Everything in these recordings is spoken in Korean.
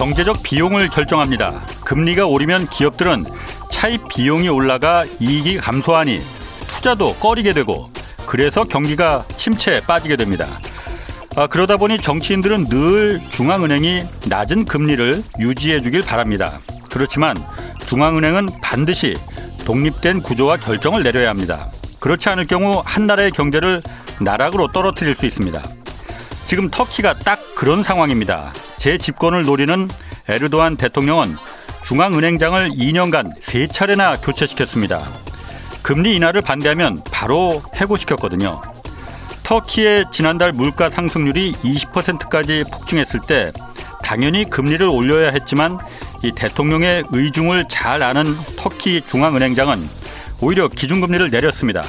경제적 비용을 결정합니다. 금리가 오르면 기업들은 차입 비용이 올라가 이익이 감소하니 투자도 꺼리게 되고 그래서 경기가 침체에 빠지게 됩니다. 아, 그러다 보니 정치인들은 늘 중앙은행이 낮은 금리를 유지해 주길 바랍니다. 그렇지만 중앙은행은 반드시 독립된 구조와 결정을 내려야 합니다. 그렇지 않을 경우 한 나라의 경제를 나락으로 떨어뜨릴 수 있습니다. 지금 터키가 딱 그런 상황입니다. 제 집권을 노리는 에르도안 대통령은 중앙은행장을 2년간 세 차례나 교체시켰습니다. 금리 인하를 반대하면 바로 해고시켰거든요. 터키의 지난달 물가 상승률이 20%까지 폭증했을 때 당연히 금리를 올려야 했지만 이 대통령의 의중을 잘 아는 터키 중앙은행장은 오히려 기준금리를 내렸습니다.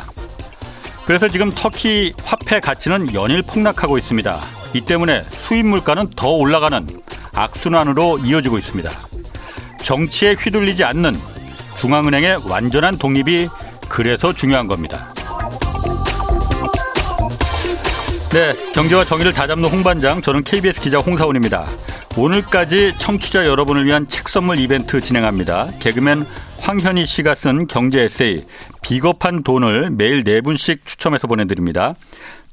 그래서 지금 터키 화폐 가치는 연일 폭락하고 있습니다. 이 때문에 수입 물가는 더 올라가는 악순환으로 이어지고 있습니다. 정치에 휘둘리지 않는 중앙은행의 완전한 독립이 그래서 중요한 겁니다. 네, 경제와 정의를 다잡는 홍반장, 저는 KBS 기자 홍사원입니다. 오늘까지 청취자 여러분을 위한 책 선물 이벤트 진행합니다. 개그맨 황현희 씨가 쓴 경제 에세이 비겁한 돈을 매일 네 분씩 추첨해서 보내드립니다.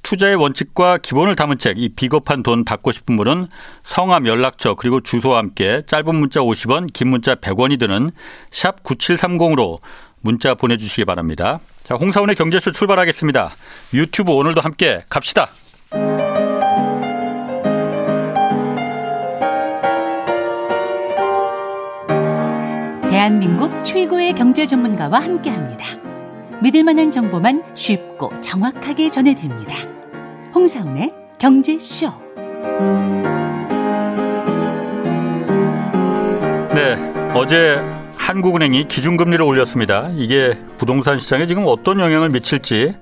투자의 원칙과 기본을 담은 책, 이 비겁한 돈 받고 싶은 분은 성함, 연락처, 그리고 주소와 함께 짧은 문자 50원, 긴 문자 100원이 드는 샵 9730으로 문자 보내주시기 바랍니다. 자, 홍사원의 경제쇼 출발하겠습니다. 유튜브 오늘도 함께 갑시다. 대한민국 최고의 경제 전문가와 함께 합니다. 믿을 만한 정보만 쉽고 정확하게 전해드립니다. 홍사운의 경제쇼. 네, 어제 한국은행이 기준금리를 올렸습니다. 이게 부동산 시장에 지금 어떤 영향을 미칠지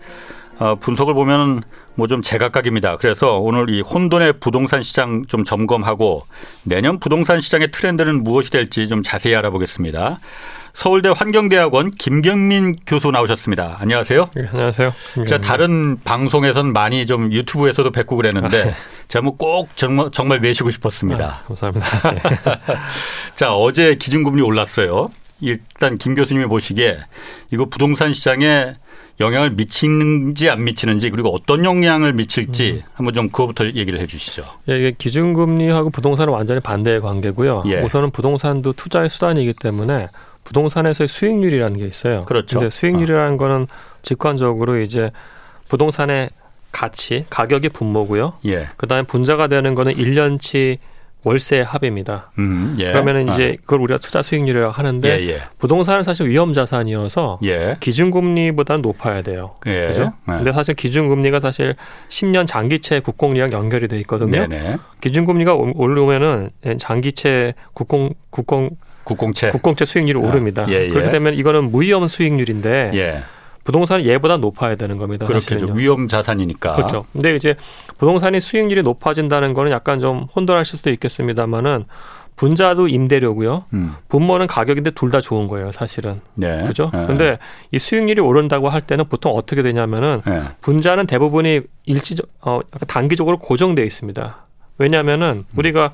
어, 분석을 보면 뭐 좀 제각각입니다. 그래서 오늘 이 혼돈의 부동산 시장 좀 점검하고 내년 부동산 시장의 트렌드는 무엇이 될지 좀 자세히 알아보겠습니다. 서울대 환경대학원 김경민 교수 나오셨습니다. 안녕하세요. 네, 안녕하세요. 제가 다른 방송에선 많이 좀 유튜브에서도 뵙고 그랬는데 아, 네. 제가 뭐 꼭 정말, 정말 외시고 싶었습니다. 아, 감사합니다. 네. 자, 어제 기준금리 올랐어요. 일단 김 교수님이 보시기에 이거 부동산 시장에 영향을 미치는지 안 미치는지 그리고 어떤 영향을 미칠지 음. 한번 좀 그거부터 얘기를 해 주시죠. 예, 이게 기준금리하고 부동산은 완전히 반대의 관계고요. 예. 우선은 부동산도 투자의 수단이기 때문에 부동산에서의 수익률이라는 게 있어요. 그렇죠. 근데 수익률이라는 어. 거는 직관적으로 이제 부동산의 가치, 가격이 분모고요. 예. 그다음에 분자가 되는 거는 1년치 월세 합입니다. 음, 예. 그러면은 이제 아. 그걸 우리가 투자 수익률이라고 하는데 예, 예. 부동산은 사실 위험 자산이어서 예. 기준금리보다는 높아야 돼요. 예. 그죠? 네. 근데 사실 기준금리가 사실 10년 장기채 국공리랑 연결이 돼 있거든요. 네네. 기준금리가 오르면은 장기채 국공 국공 국공채 국공채 수익률이 아. 오릅니다. 예, 그렇게 되면 이거는 무위험 수익률인데 부동산은 얘보다 높아야 되는 겁니다. 그렇겠죠. 위험 자산이니까. 그렇죠. 근데 이제 부동산이 수익률이 높아진다는 거는 약간 좀 혼돈하실 수도 있겠습니다만은 분자도 임대료고요. 음. 분모는 가격인데 둘 다 좋은 거예요, 사실은. 네. 그죠? 네. 근데 이 수익률이 오른다고 할 때는 보통 어떻게 되냐면은 네. 분자는 대부분이 일시적 어 단기적으로 고정돼 있습니다. 왜냐하면은 음. 우리가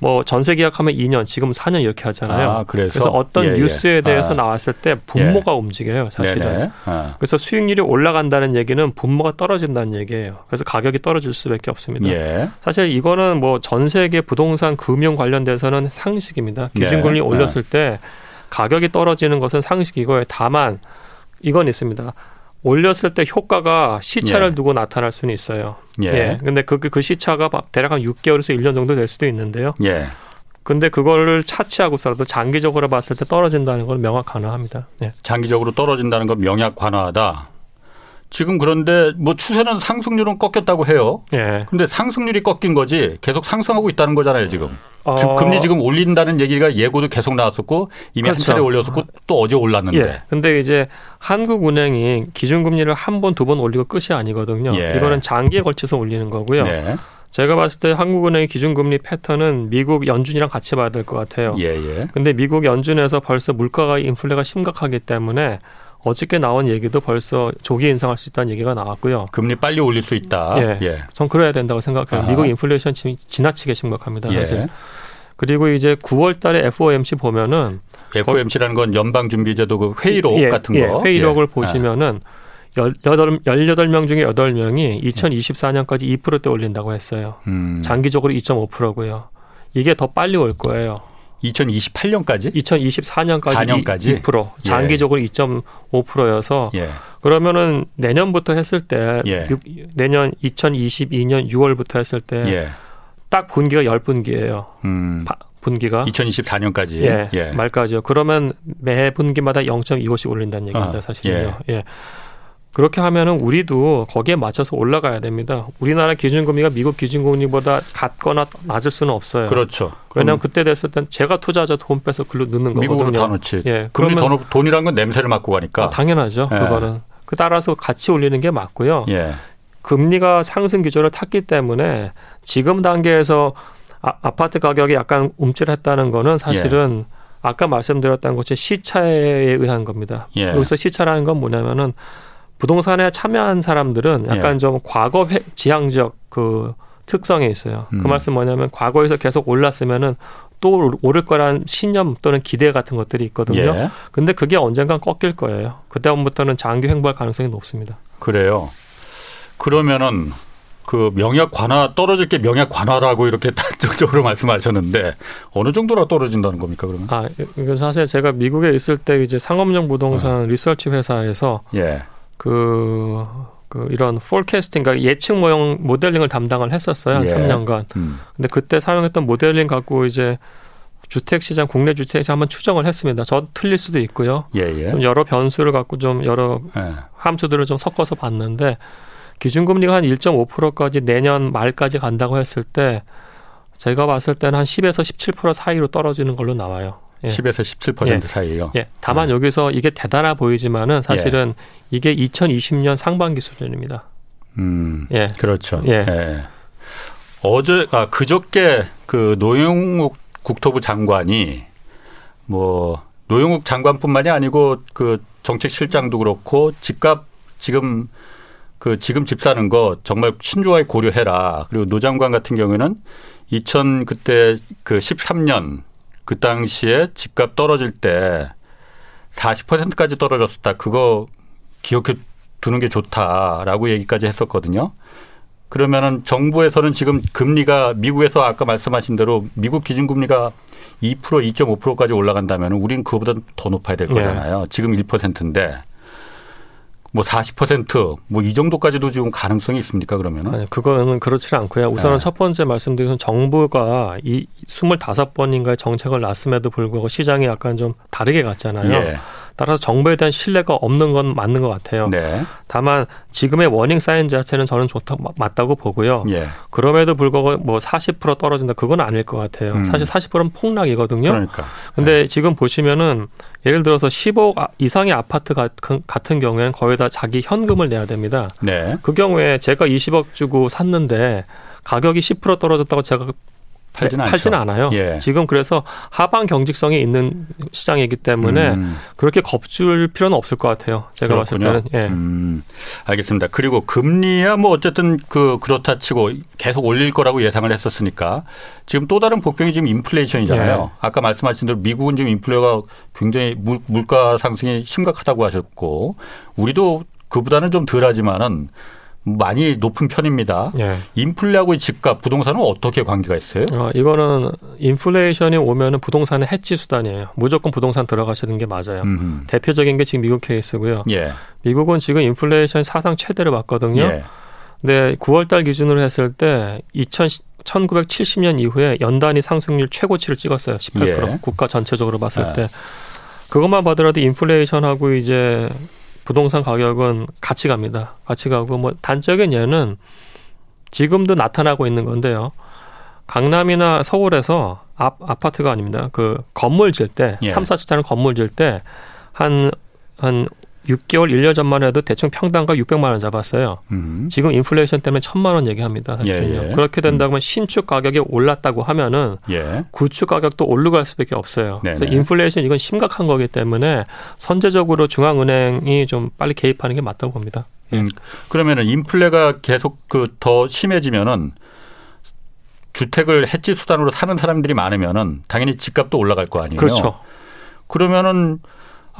뭐 전세 계약하면 2년, 지금 4년 이렇게 하잖아요. 아, 그래서? 그래서? 어떤 예, 예. 뉴스에 예. 대해서 아. 나왔을 때 분모가 예. 움직여요, 사실은. 아. 그래서 수익률이 올라간다는 얘기는 분모가 떨어진다는 얘기예요. 그래서 가격이 떨어질 수밖에 없습니다. 예. 사실 이거는 뭐 전 세계 부동산 금융 관련돼서는 상식입니다. 기준금리 네. 올렸을 때 가격이 떨어지는 것은 상식이고요. 다만 이건 있습니다. 올렸을 때 효과가 시차를 예. 두고 나타날 수는 있어요. 예. 예. 근데 그, 그 시차가 대략 한 6개월에서 1년 정도 될 수도 있는데요. 예. 근데 그거를 차치하고서라도 장기적으로 봤을 때 떨어진다는 걸 명확 가능합니다. 예. 장기적으로 떨어진다는 건 명약 관화하다. 지금 그런데 뭐 추세는 상승률은 꺾였다고 해요. 예. 근데 상승률이 꺾인 거지 계속 상승하고 있다는 거잖아요, 지금. 어. 금리 지금 올린다는 얘기가 예고도 계속 나왔었고 이미 그렇죠. 한 차례 올렸었고 또 어제 올랐는데. 예. 근데 이제 한국은행이 기준금리를 한 번, 두 번 올리고 끝이 아니거든요. 예. 이거는 장기에 걸쳐서 올리는 거고요. 예. 제가 봤을 때 한국은행의 기준금리 패턴은 미국 연준이랑 같이 봐야 될 것 같아요. 예, 예. 근데 미국 연준에서 벌써 물가가 인플레가 심각하기 때문에 어저께 나온 얘기도 벌써 조기 인상할 수 있다는 얘기가 나왔고요. 금리 빨리 올릴 수 있다. 예. 예. 전 그래야 된다고 생각해요. 아. 미국 인플레이션 지금 지나치게 심각합니다. 사실. 예. 그리고 이제 9월 달에 FOMC 보면은 FOMC라는 건 연방준비제도 그 회의록 예, 같은 거. 예, 회의록을 예. 보시면은 열여덟 18명 중에 8명이 2024년까지 2%대 올린다고 했어요. 음. 장기적으로 2.5%고요. 이게 더 빨리 올 거예요. 2028년까지? 2024년까지 4년까지? 2%, 장기적으로 예. 2.5%여서 예. 그러면은 내년부터 했을 때 예. 6, 내년 2022년 6월부터 했을 때딱 예. 분기가 10분기예요. 음. 분기가 2024년까지 예, 예. 말까지요. 그러면 매 분기마다 0.25씩 올린다는 얘기입니다. 어, 사실은요. 예. 예. 그렇게 하면은 우리도 거기에 맞춰서 올라가야 됩니다. 우리나라 기준금리가 미국 기준금리보다 같거나 낮을 수는 없어요. 그렇죠. 왜냐하면 그때 됐을 땐 제가 투자자 돈 빼서 글로 넣는 거거든요. 미국으로 다 넣지. 예. 그러면 돈, 돈이란 건 냄새를 맡고 가니까. 아, 당연하죠. 예. 그거는. 그 따라서 같이 올리는 게 맞고요. 예. 금리가 상승 기조를 탔기 때문에 지금 단계에서 아, 파트 가격이 약간 움찔했다는 거는 사실은 예. 아까 말씀드렸던 것이 시차에 의한 겁니다. 예. 여기서 시차라는 건 뭐냐면은 부동산에 참여한 사람들은 약간 예. 좀 과거 회, 지향적 그 특성이 있어요. 그 음. 그 말씀 뭐냐면 과거에서 계속 올랐으면은 또 오를 거란 신념 또는 기대 같은 것들이 있거든요. 예. 근데 그게 언젠간 꺾일 거예요. 그다음부터는 장기 횡보할 가능성이 높습니다. 그래요. 그러면은 그 명약 관화 떨어질 게 명약 관화라고 이렇게 단적적으로 말씀하셨는데 어느 정도나 떨어진다는 겁니까 그러면? 아 이건 사실 제가 미국에 있을 때 이제 상업용 부동산 어. 리서치 회사에서 예. 그, 그 이런 폴캐스팅, 그러니까 예측 모형 모델링을 담당을 했었어요. 한 예. 3년간. 음. 근데 그때 사용했던 모델링 갖고 이제 주택 시장, 국내 주택 시장 한번 추정을 했습니다. 저 틀릴 수도 있고요. 예, 예. 여러 변수를 갖고 좀 여러 예. 함수들을 좀 섞어서 봤는데 기준금리가 한 1.5%까지 내년 말까지 간다고 했을 때 제가 봤을 때는 한 10에서 17% 사이로 떨어지는 걸로 나와요. 예. 10에서 17% 예. 사이요. 예. 다만 음. 여기서 이게 대단해 보이지만은 사실은 예. 이게 2020년 상반기 수준입니다. 음. 예. 그렇죠. 예. 예. 어제 아 그저께 그 노영욱 국토부 장관이 뭐 노영욱 장관뿐만이 아니고 그 정책실장도 그렇고 집값 지금 그 지금 집 사는 거 정말 신중하게 고려해라. 그리고 노 장관 같은 경우에는 2000 그때 그 13년 그 당시에 집값 떨어질 때 40%까지 떨어졌었다. 그거 기억해 두는 게 좋다라고 얘기까지 했었거든요. 그러면은 정부에서는 지금 금리가 미국에서 아까 말씀하신 대로 미국 기준 금리가 2% 2.5%까지 올라간다면 우리는 그보다 더 높아야 될 네. 거잖아요. 네. 지금 1%인데 뭐 40%뭐 이 정도까지도 지금 가능성이 있습니까 그러면은? 아니, 그거는 그렇지 않고요. 우선은 네. 첫 번째 말씀드린 정부가 이 25번인가의 정책을 놨음에도 불구하고 시장이 약간 좀 다르게 갔잖아요. 예. 따라서 정부에 대한 신뢰가 없는 건 맞는 것 같아요. 네. 다만 지금의 워닝 사인 자체는 저는 좋다 맞다고 보고요. 예. 그럼에도 불구하고 뭐 40% 떨어진다 그건 아닐 것 같아요. 음. 사실 40%는 폭락이거든요. 그러니까. 근데 네. 지금 보시면은 예를 들어서 15억 아, 이상의 아파트 같은 경우에는 거의 다 자기 현금을 내야 됩니다. 네. 그 경우에 제가 20억 주고 샀는데 가격이 10% 떨어졌다고 제가 팔지는, 네, 팔지는 않아요. 예. 지금 그래서 하방 경직성이 있는 시장이기 때문에 음. 그렇게 겁줄 필요는 없을 것 같아요. 제가 그렇군요. 봤을 때는. 예. 음. 알겠습니다. 그리고 금리야 뭐 어쨌든 그 그렇다 치고 계속 올릴 거라고 예상을 했었으니까 지금 또 다른 복병이 지금 인플레이션이잖아요. 예. 아까 말씀하신 대로 미국은 지금 인플레가 굉장히 물, 물가 상승이 심각하다고 하셨고 우리도 그보다는 좀 덜하지만은 많이 높은 편입니다. 예. 인플레하고 집값, 부동산은 어떻게 관계가 있어요? 어, 이거는 인플레이션이 오면은 부동산의 해치 수단이에요. 무조건 부동산 들어가시는 게 맞아요. 음흠. 대표적인 게 지금 미국 케이스고요. 예. 미국은 지금 인플레이션 사상 최대를 봤거든요. 예. 근데 9월 달 기준으로 했을 때 2000, 1970년 이후에 연단위 상승률 최고치를 찍었어요. 18%. 예. 국가 전체적으로 봤을 예. 때. 그것만 봐더라도 인플레이션하고 이제 부동산 가격은 같이 갑니다. 같이 가고 뭐 단적인 예는 지금도 나타나고 있는 건데요. 강남이나 서울에서 아, 아파트가 아닙니다. 그 건물 질 때, 예. 3, 4층짜리 건물 질때한 한 6개월, 1년 전만 해도 대충 평당가 600만 원 잡았어요. 음. 지금 인플레이션 때문에 1000만 원 얘기합니다. 사실은요. 예, 예. 그렇게 된다면 음. 신축 가격이 올랐다고 하면은 예. 구축 가격도 오르갈 수밖에 없어요. 네네. 그래서 인플레이션 이건 심각한 거기 때문에 선제적으로 중앙은행이 좀 빨리 개입하는 게 맞다고 봅니다. 음. 그러면은 인플레가 계속 그 더 심해지면은 주택을 해지 수단으로 사는 사람들이 많으면은 당연히 집값도 올라갈 거 아니에요. 그렇죠. 그러면은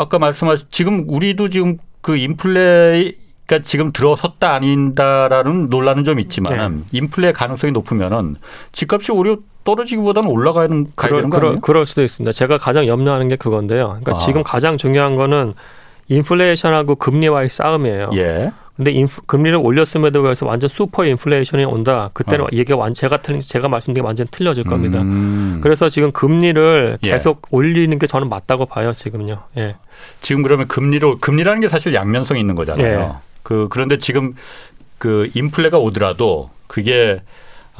아까 말씀하신 지금 우리도 지금 그 인플레가 지금 들어섰다 아닌다라는 논란은 좀 있지만 네. 인플레 가능성이 높으면은 집값이 오히려 떨어지기보다는 올라가는 가야 되는 거 아니에요? 그럴, 그럴 수도 있습니다. 제가 가장 염려하는 게 그건데요. 그러니까 아. 지금 가장 중요한 거는 인플레이션하고 금리와의 싸움이에요. 예. 근데 인프, 금리를 올렸음에도 불구하고 완전 슈퍼 인플레이션이 온다. 그때는 어. 이게 완 제가 틀린 제가 말씀드린 게 완전 틀려질 겁니다. 음. 그래서 지금 금리를 예. 계속 예. 올리는 게 저는 맞다고 봐요. 지금요. 예. 지금 그러면 금리로 금리라는 게 사실 양면성이 있는 거잖아요. 예. 그 그런데 지금 그 인플레가 오더라도 그게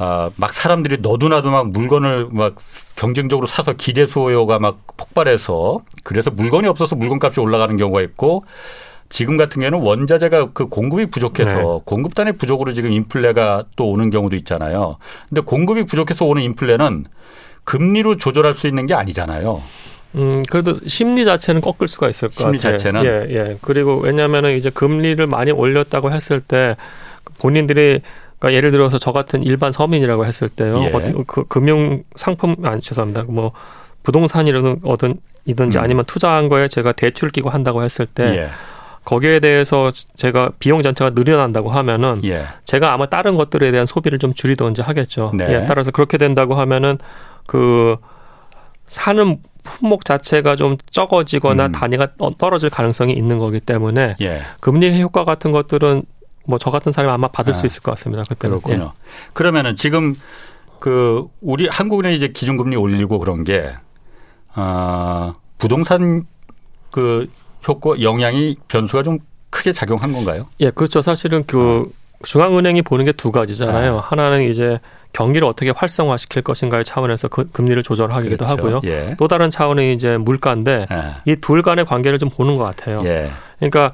아, 막 사람들이 너도나도 막 물건을 막 경쟁적으로 사서 기대 수요가 막 폭발해서 그래서 물건이 없어서 물건값이 올라가는 경우가 있고 지금 같은 경우에는 원자재가 그 공급이 부족해서 네. 공급단의 부족으로 지금 인플레가 또 오는 경우도 있잖아요. 근데 공급이 부족해서 오는 인플레는 금리로 조절할 수 있는 게 아니잖아요. 음, 그래도 심리 자체는 꺾을 수가 있을 것 심리 같아요. 자체는 예, 예. 그리고 왜냐하면은 이제 금리를 많이 올렸다고 했을 때 본인들이 그러니까 예를 들어서 저 같은 일반 서민이라고 했을 때요. 예. 어떤 그 금융 상품 아니 죄송합니다. 뭐 부동산이든 어떤 이든지 음. 아니면 투자한 거에 제가 대출 끼고 한다고 했을 때 예. 거기에 대해서 제가 비용 전체가 늘어난다고 하면은 예. 제가 아마 다른 것들에 대한 소비를 좀 줄이든지 하겠죠. 네. 예, 따라서 그렇게 된다고 하면은 그 사는 품목 자체가 좀 적어지거나 음. 단위가 떨어질 가능성이 있는 거기 때문에 예. 금리 효과 같은 것들은 뭐 저 같은 사람이 아마 받을 아, 수 있을 것 같습니다. 그때는. 그렇군요. 예. 그러면은 지금 그 우리 한국은행 이제 기준금리 올리고 그런 게 아, 부동산 그 효과 영향이 변수가 좀 크게 작용한 건가요? 예, 그렇죠. 사실은 그 어. 중앙은행이 보는 게 두 가지잖아요. 아. 하나는 이제 경기를 어떻게 활성화시킬 것인가의 차원에서 그 금리를 조절하기도 그렇죠. 하고요. 예. 또 다른 차원은 이제 물가인데 예. 이둘 간의 관계를 좀 보는 것 같아요. 예. 그러니까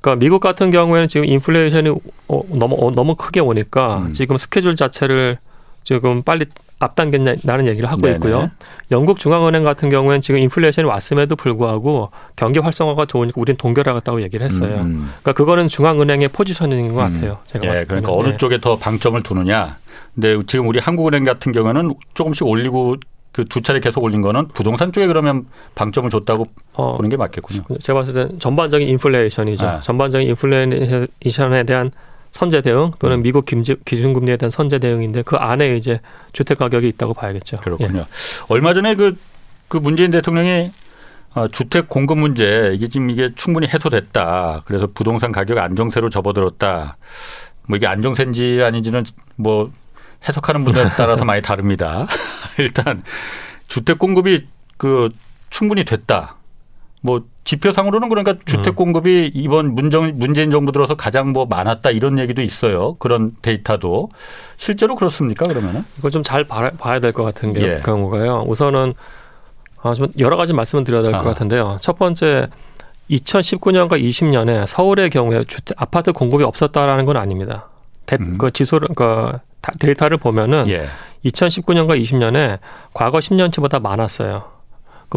그러니까 미국 같은 경우에는 지금 인플레이션이 어, 너무 어, 너무 크게 오니까 음. 지금 스케줄 자체를 지금 빨리 앞당겼냐는 얘기를 하고 네네. 있고요. 영국 중앙은행 같은 경우에는 지금 인플레이션이 왔음에도 불구하고 경기 활성화가 좋으니까 우리는 동결하겠다고 얘기를 했어요. 음. 그러니까 그거는 중앙은행의 포지셔닝인 것 음. 같아요. 제가 예, 봤을 때는. 그러니까 어느 네. 쪽에 더 방점을 두느냐. 근데 지금 우리 한국은행 같은 경우는 조금씩 올리고 그 두 차례 계속 올린 거는 부동산 쪽에 그러면 방점을 줬다고 어, 보는 게 맞겠군요. 제가 봤을 때 전반적인 인플레이션이죠. 아. 전반적인 인플레이션에 대한 선제 대응 또는 음. 미국 기준금리에 대한 선제 대응인데 그 안에 이제 주택 가격이 있다고 봐야겠죠. 그렇군요. 예. 얼마 전에 그, 그 문재인 대통령이 어, 주택 공급 문제 이게 지금 이게 충분히 해소됐다. 그래서 부동산 가격 안정세로 접어들었다. 뭐 이게 안정세인지 아닌지는 뭐 해석하는 분들에 따라서 많이 다릅니다. 일단 주택 공급이 그 충분히 됐다. 뭐 지표상으로는 그러니까 주택 음. 공급이 이번 문정, 문재인 정부 들어서 가장 뭐 많았다 이런 얘기도 있어요. 그런 데이터도 실제로 그렇습니까? 그러면은 이거 좀 잘 봐야 될 것 같은 게 예. 경우가요. 우선은 아, 좀 여러 가지 말씀을 드려야 될것 아. 같은데요. 첫 번째 2019년과 20년에 서울의 경우에 주택 아파트 공급이 없었다라는 건 아닙니다. 대, 음. 그 지수를 그 데이터를 보면은 예. 2019년과 20년에 과거 10년치보다 많았어요.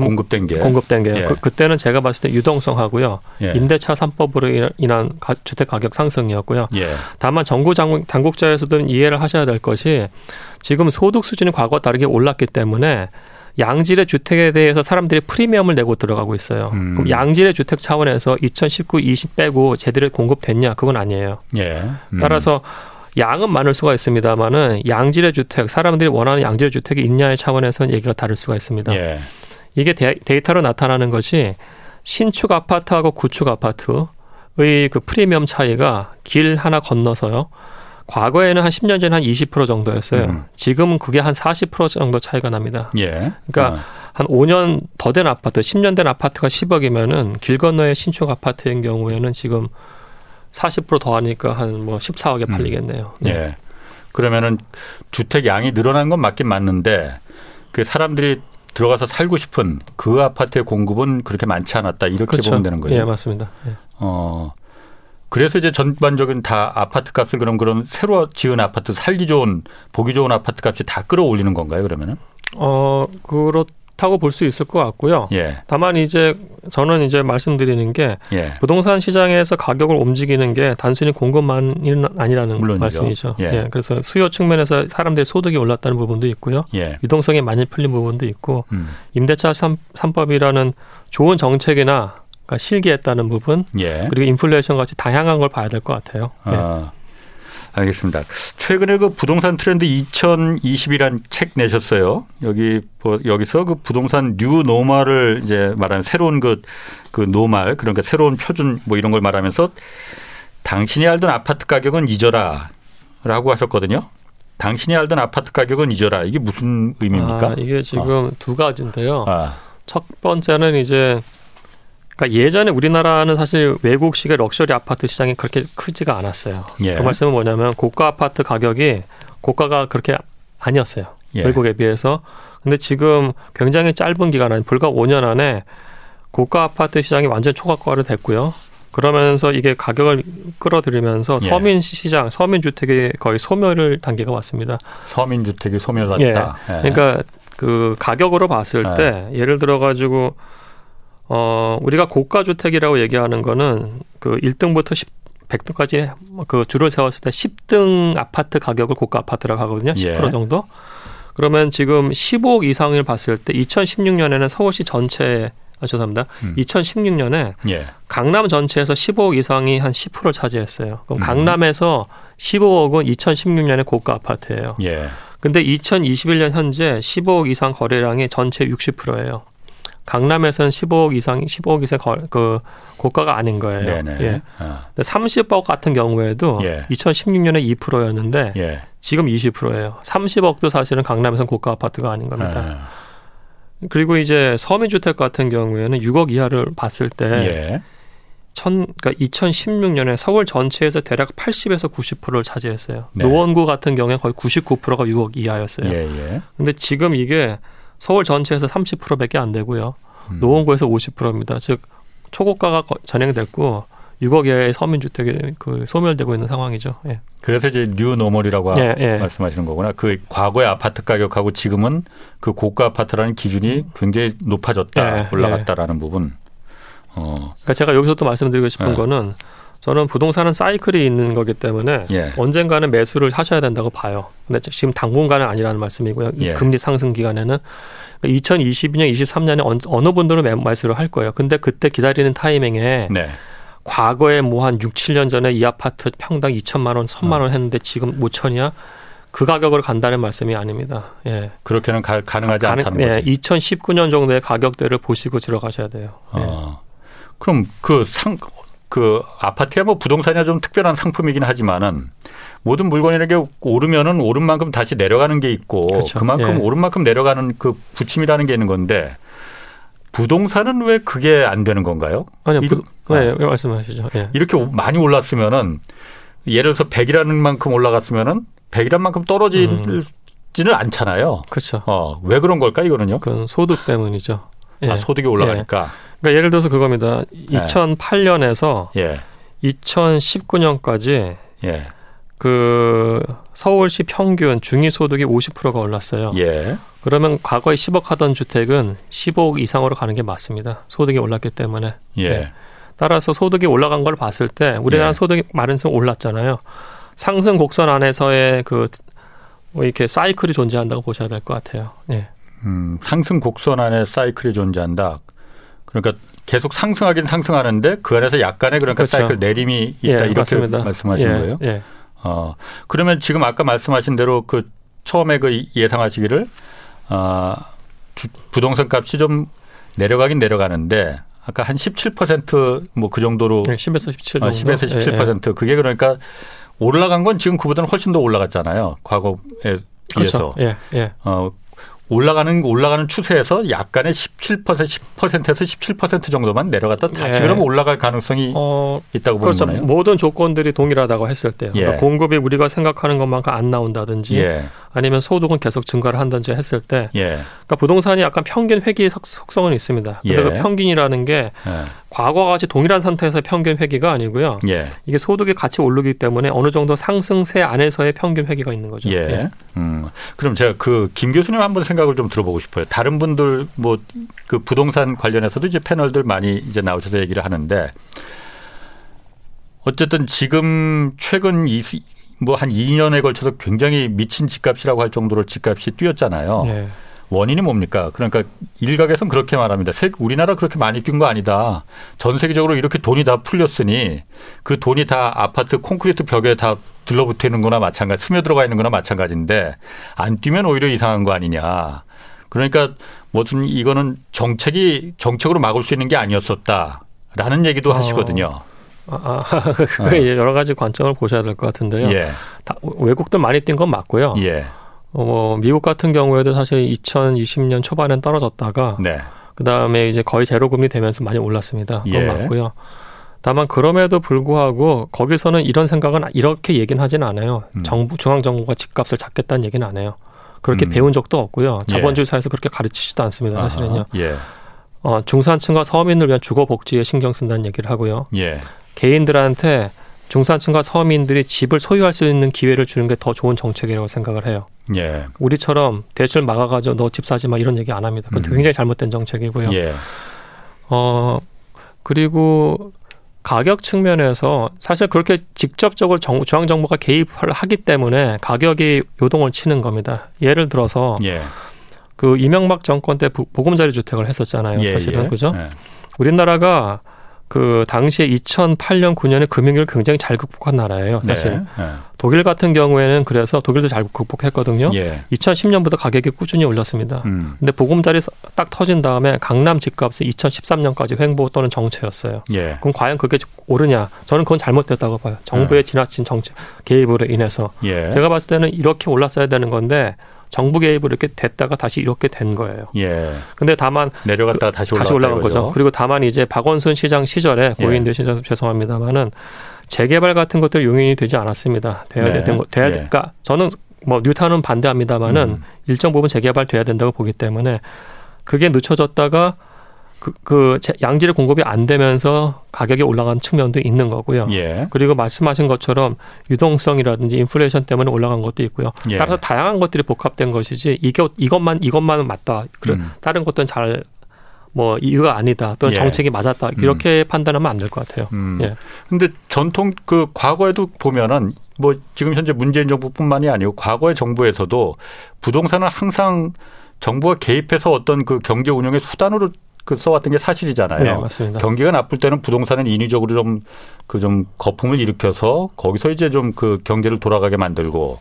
공급된 게 공급된 게 예. 그, 때는 제가 봤을 때 유동성하고요 예. 임대차 3법으로 인한 주택 가격 상승이었고요. 예. 다만 정부 당국, 자에서도 이해를 하셔야 될 것이 지금 소득 수준이 과거와 다르게 올랐기 때문에 양질의 주택에 대해서 사람들이 프리미엄을 내고 들어가고 있어요. 음. 그럼 양질의 주택 차원에서 2019, 20 빼고 제대로 공급됐냐? 그건 아니에요. 예. 음. 따라서 양은 많을 수가 있습니다만은 양질의 주택, 사람들이 원하는 양질의 주택이 있냐의 차원에서는 얘기가 다를 수가 있습니다. 예. 이게 데, 이터로 나타나는 것이 신축 아파트하고 구축 아파트의 그 프리미엄 차이가 길 하나 건너서요. 과거에는 한 10년 전에 한 20% 정도였어요. 음. 지금은 그게 한 40% 정도 차이가 납니다. 예. 그러니까 어. 한 5년 더 된 아파트, 10년 된 아파트가 10억이면은 길 건너의 신축 아파트인 경우에는 지금 40% 더하니까 한 뭐 14억에 음. 팔리겠네요. 음. 네. 예. 그러면은 주택 양이 늘어난 건 맞긴 맞는데 그 사람들이 들어가서 살고 싶은 그 아파트의 공급은 그렇게 많지 않았다 이렇게 그렇죠. 보면 되는 거예요. 예, 맞습니다. 예. 어. 그래서 이제 전반적인 다 아파트 값을 그럼 그런 새로 지은 아파트 살기 좋은 보기 좋은 아파트 값이 다 끌어올리는 건가요, 그러면은? 어, 그렇 다고 볼 수 있을 것 같고요. 예. 다만 이제 저는 이제 말씀드리는 게 예. 부동산 시장에서 가격을 움직이는 게 단순히 공급만이 아니라는 물론이죠. 말씀이죠. 예. 예. 그래서 수요 측면에서 사람들의 소득이 올랐다는 부분도 있고요. 예. 유동성이 많이 풀린 부분도 있고 음. 임대차 3, 법이라는 좋은 정책이나 그러니까 실기했다는 부분 예. 그리고 인플레이션 같이 다양한 걸 봐야 될 것 같아요. 아. 알겠습니다. 최근에 그 부동산 트렌드 2020이란 책 내셨어요. 여기 뭐 여기서 그 부동산 new normal을 이제 말하는 새로운 그, 그 normal 그러니까 새로운 표준 뭐 이런 걸 말하면서 당신이 알던 아파트 가격은 잊어라라고 하셨거든요. 당신이 알던 아파트 가격은 잊어라. 이게 무슨 의미입니까? 아, 이게 지금 어. 두 가지인데요. 아. 첫 번째는 이제 그러니까 예전에 우리나라는 사실 외국식의 럭셔리 아파트 시장이 그렇게 크지가 않았어요. 예. 그 말씀은 뭐냐면 고가 아파트 가격이 고가가 그렇게 아니었어요. 예. 외국에 비해서. 근데 지금 굉장히 짧은 기간 안에 불과 5년 안에 고가 아파트 시장이 완전 초각화를 됐고요. 그러면서 이게 가격을 끌어들이면서 예. 서민 시장, 서민 주택이 거의 소멸을 단계가 왔습니다. 서민 주택이 소멸했다. 예. 예. 그러니까 그 가격으로 봤을 예. 때 예를 들어 가지고 어, 우리가 고가 주택이라고 얘기하는 거는 그 1등부터 10, 100등까지 그 줄을 세웠을 때 10등 아파트 가격을 고가 아파트라고 하거든요. 10% 예. 정도. 그러면 지금 15억 이상을 봤을 때 2016년에는 서울시 전체 아, 죄송합니다. 음. 2016년에 예. 강남 전체에서 15억 이상이 한 10%를 차지했어요. 그럼 음. 강남에서 15억은 2016년에 고가 아파트예요. 예. 근데 2021년 현재 15억 이상 거래량이 전체 60%예요. 강남에서는 15억 이상, 15억 이상 그 고가가 아닌 거예요. 네네. 예. 어. 30억 같은 경우에도 예. 2016년에 2%였는데 예. 지금 20%예요. 30억도 사실은 강남에서는 고가 아파트가 아닌 겁니다. 아. 그리고 이제 서민주택 같은 경우에는 6억 이하를 봤을 때 예. 천, 그러니까 2016년에 서울 전체에서 대략 80에서 90%를 차지했어요. 네. 노원구 같은 경우에 거의 99%가 6억 이하였어요. 예, 예. 근데 지금 이게 서울 전체에서 30%밖에 안 되고요. 음. 노원구에서 50%입니다. 즉 초고가가 진행됐고 6억 이하의 서민주택이 그 소멸되고 있는 상황이죠. 예. 그래서 이제 new normal이라고 예, 예. 말씀하시는 거구나. 그 과거의 아파트 가격하고 지금은 그 고가 아파트라는 기준이 굉장히 높아졌다, 예, 올라갔다라는 부분. 어. 그러니까 제가 여기서 또 말씀드리고 싶은 예. 거는 저는 부동산은 사이클이 있는 거기 때문에 예. 언젠가는 매수를 하셔야 된다고 봐요. 근데 지금 당분간은 아니라는 말씀이고요. 예. 금리 상승 기간에는 2022년, 23년에 어느 분들은 매수를 할 거예요. 근데 그때 기다리는 타이밍에 네. 과거에 뭐 한 6, 7년 전에 이 아파트 평당 2천만 원, 3만 원 했는데 지금 5천이야? 그 가격으로 간다는 말씀이 아닙니다. 예. 그렇게는 가, 능하지 않다는 예, 거죠. 2019년 정도의 가격대를 보시고 들어가셔야 돼요. 예. 어. 그럼 그 상, 그 아파트야 뭐 부동산이야 좀 특별한 상품이긴 하지만은 모든 물건이라게 오르면은 오른 만큼 다시 내려가는 게 있고 그렇죠. 그만큼 예. 오른 만큼 내려가는 그 부침이라는 게 있는 건데 부동산은 왜 그게 안 되는 건가요? 아니요. 부, 네, 왜 말씀하시죠. 예. 이렇게 많이 올랐으면은 예를 들어서 100이라는 만큼 올라갔으면은 100이란 만큼 떨어지지는 음. 않잖아요. 그렇죠. 어, 왜 그런 걸까 이거는요? 그건 소득 때문이죠. 예. 아, 소득이 올라가니까. 예. 그러니까 예를 들어서 그겁니다. 2008년에서 예. 2019년까지 예. 그 서울시 평균 중위 소득이 50%가 올랐어요. 예. 그러면 과거에 10억 하던 주택은 15억 이상으로 가는 게 맞습니다. 소득이 올랐기 때문에. 예. 네. 따라서 소득이 올라간 걸 봤을 때 우리나라 예. 소득이 많은 수 올랐잖아요. 상승 곡선 안에서의 그뭐 이렇게 사이클이 존재한다고 보셔야 될 것 같아요. 예. 음, 상승 곡선 안에 사이클이 존재한다. 그러니까 계속 상승하긴 상승하는데 그 안에서 약간의 그러니까 그렇죠. 사이클 내림이 있다 예, 이렇게 맞습니다. 말씀하신 예, 거예요. 예. 어 그러면 지금 아까 말씀하신 대로 그 처음에 그 예상하시기를 아 주, 부동산 값이 좀 내려가긴 내려가는데 아까 한 17%뭐 그 정도로 네, 10에서 17 정도. 어, 10에서 17% 예, 예. 그게 그러니까 올라간 건 지금 그보다는 훨씬 더 올라갔잖아요. 과거에 비해서. 그렇죠. 예, 예. 어 올라가는 올라가는 추세에서 약간의 17% 10%에서 17% 정도만 내려갔다 다시 예. 그러면 올라갈 가능성이 어, 있다고 보는 그렇죠. 거네요. 모든 조건들이 동일하다고 했을 때요. 예. 그러니까 공급이 우리가 생각하는 것만큼 안 나온다든지 예. 아니면 소득은 계속 증가를 한다든지 했을 때 예. 그러니까 부동산이 약간 평균 회귀 속성은 있습니다. 근데 그 예. 평균이라는 게 예. 과거와 같이 동일한 상태에서 평균 회기가 아니고요. 예. 이게 소득이 같이 오르기 때문에 어느 정도 상승세 안에서의 평균 회기가 있는 거죠. 예. 예. 음. 그럼 제가 그 김 교수님 한번 생각을 좀 들어보고 싶어요. 다른 분들 뭐 그 부동산 관련해서도 이제 패널들 많이 이제 나오셔서 얘기를 하는데 어쨌든 지금 최근 이 뭐 한 2년에 걸쳐서 굉장히 미친 집값이라고 할 정도로 집값이 뛰었잖아요. 네. 원인이 뭡니까? 그러니까 일각에서는 그렇게 말합니다. 우리나라 그렇게 많이 뛴 거 아니다. 전 세계적으로 이렇게 돈이 다 풀렸으니 그 돈이 다 아파트 콘크리트 벽에 다 들러붙어 있는 거나 마찬가지, 스며 들어가 있는 거나 마찬가지인데 안 뛰면 오히려 이상한 거 아니냐. 그러니까 무슨 이거는 정책이 정책으로 막을 수 있는 게 아니었었다라는 얘기도 어. 하시거든요. 아, 아 그게 어. 여러 가지 관점을 보셔야 될 것 같은데요. 예. 다, 외국도 많이 뛴 건 맞고요. 예. 어, 뭐 미국 같은 경우에도 사실 2020년 초반엔 떨어졌다가 네. 그다음에 이제 거의 제로 금리 되면서 많이 올랐습니다. 그건 예. 맞고요. 다만 그럼에도 불구하고 거기서는 이런 생각은 이렇게 얘기는 하진 않아요. 음. 정부 중앙 정부가 집값을 잡겠다는 얘기는 안 해요. 그렇게 음. 배운 적도 없고요. 예. 자본주의 사회에서 그렇게 가르치지도 않습니다. 사실은요. 예. 어, 중산층과 서민을 위한 주거 복지에 신경 쓴다는 얘기를 하고요. 예. 개인들한테 중산층과 서민들이 집을 소유할 수 있는 기회를 주는 게 더 좋은 정책이라고 생각을 해요. 예. 우리처럼 대출 막아가지고 너 집 사지 마 이런 얘기 안 합니다. 그것도 음. 굉장히 잘못된 정책이고요. 예. 어 그리고 가격 측면에서 사실 그렇게 직접적으로 정, 중앙 정부가 개입을 하기 때문에 가격이 요동을 치는 겁니다. 예를 들어서 예. 그 이명박 정권 때 보금자리 주택을 했었잖아요. 예, 사실은 예. 그죠? 예. 우리나라가 그 당시에 2008년 9년에 금융위기를 굉장히 잘 극복한 나라예요. 사실 네, 네. 독일 같은 경우에는 그래서 독일도 잘 극복했거든요. 예. 2010년부터 가격이 꾸준히 올렸습니다. 음. 근데 보금자리 딱 터진 다음에 강남 집값은 2013년까지 횡보 또는 정체였어요. 예. 그럼 과연 그게 오르냐? 저는 그건 잘못됐다고 봐요. 정부의 예. 지나친 정책 개입으로 인해서 예. 제가 봤을 때는 이렇게 올랐어야 되는 건데 정부 개입으로 이렇게 됐다가 다시 이렇게 된 거예요. 예. 근데 다만 내려갔다가 그, 다시, 다시 올라간 거죠. 그리고 다만 이제 박원순 시장 시절에 고인 되신 예. 죄송합니다만은 재개발 같은 것들 용인이 되지 않았습니다. 돼야 네. 됐던 거 돼야 예. 그러니까 저는 뭐 뉴타는 반대합니다만은 음. 일정 부분 재개발 돼야 된다고 보기 때문에 그게 늦춰졌다가 그, 그 양질의 공급이 안 되면서 가격이 올라간 측면도 있는 거고요. 예. 그리고 말씀하신 것처럼 유동성이라든지 인플레이션 때문에 올라간 것도 있고요. 예. 따라서 다양한 것들이 복합된 것이지 이게 이것만 이것만은 맞다. 음. 다른 것들은 잘뭐 이유가 아니다 또는 예. 정책이 맞았다 이렇게 음. 판단하면 안 될 것 같아요. 음. 예. 근데 전통 그 과거에도 보면은 뭐 지금 현재 문재인 정부뿐만이 아니고 과거의 정부에서도 부동산은 항상 정부가 개입해서 어떤 그 경제 운영의 수단으로 그 써왔던 게 사실이잖아요. 네, 맞습니다. 경기가 나쁠 때는 부동산은 인위적으로 좀 그좀 그 거품을 일으켜서 거기서 이제 좀 그 경제를 돌아가게 만들고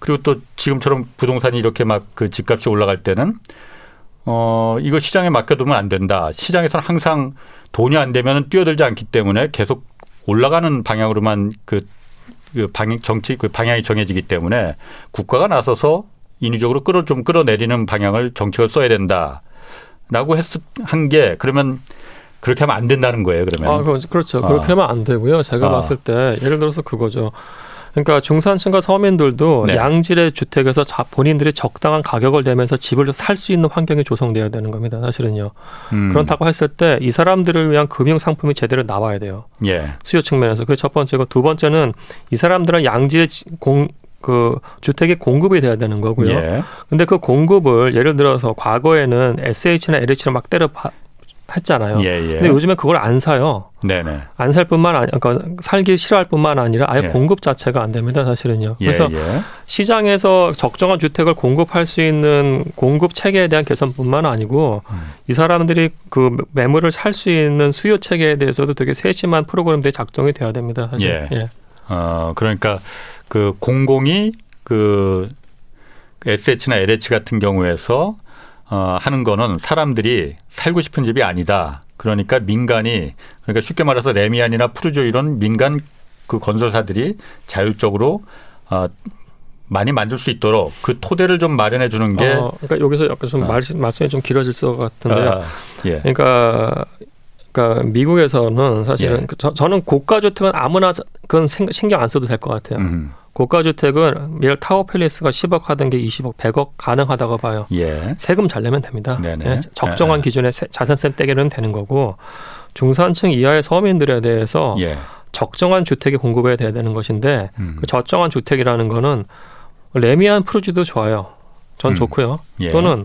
그리고 또 지금처럼 부동산이 이렇게 막 그 집값이 올라갈 때는 어 이거 시장에 맡겨두면 안 된다. 시장에서는 항상 돈이 안 되면 뛰어들지 않기 때문에 계속 올라가는 방향으로만 그, 그 방향 정치 그 방향이 정해지기 때문에 국가가 나서서 인위적으로 끌어 좀 끌어내리는 방향을 정책을 써야 된다. 라고 했, 한 게 그러면 그렇게 하면 안 된다는 거예요, 그러면. 아, 그렇죠. 어. 그렇게 하면 안 되고요. 제가 어. 봤을 때 예를 들어서 그거죠. 그러니까 중산층과 서민들도 네. 양질의 주택에서 자, 본인들이 적당한 가격을 내면서 집을 살 수 있는 환경이 조성돼야 되는 겁니다. 사실은요. 음. 그렇다고 했을 때 이 사람들을 위한 금융 상품이 제대로 나와야 돼요. 예. 수요 측면에서 그 첫 번째고 두 번째는 이 사람들은 양질의 공, 그 주택이 공급이 돼야 되는 거고요. 예. 근데 그 공급을 예를 들어서 과거에는 SH나 LH로 막 때려 했잖아요. 예, 예. 근데 요즘에 그걸 안 사요. 네네. 안살 뿐만 아니 그러니까 살기 싫어할 뿐만 아니라 아예 예. 공급 자체가 안 됩니다, 사실은요. 예, 그래서 예. 시장에서 적정한 주택을 공급할 수 있는 공급 체계에 대한 개선뿐만 아니고 음. 이 사람들이 그 매물을 살 수 있는 수요 체계에 대해서도 되게 세심한 프로그램들이 작동이 돼야 됩니다, 사실. 예. 예. 어, 그러니까 그 공공이 그 SH나 LH 같은 경우에서 어, 하는 거는 사람들이 살고 싶은 집이 아니다. 그러니까 민간이 그러니까 쉽게 말해서 레미안이나 푸르조 이런 민간 그 건설사들이 자율적으로 어, 많이 만들 수 있도록 그 토대를 좀 마련해 주는 게. 어, 그러니까 여기서 약간 좀 어. 말, 말씀이 좀 길어질 것 같은데요. 아, 예. 그러니까 그러니까 미국에서는 사실은 예. 저, 저는 고가 주택은 아무나 그건 신경 안 써도 될 것 같아요. 음. 고가 주택은 예를 타워 팰리스가 10억 하던 게 20억, 100억 가능하다고 봐요. 예. 세금 잘 내면 됩니다. 예. 적정한 예. 기준의 자산세 떼기는 되는 거고 중산층 이하의 서민들에 대해서 예. 적정한 주택이 공급해야 되는 것인데 음. 그 적정한 주택이라는 거는 레미안 프루지도 좋아요. 전 음. 좋고요. 예. 또는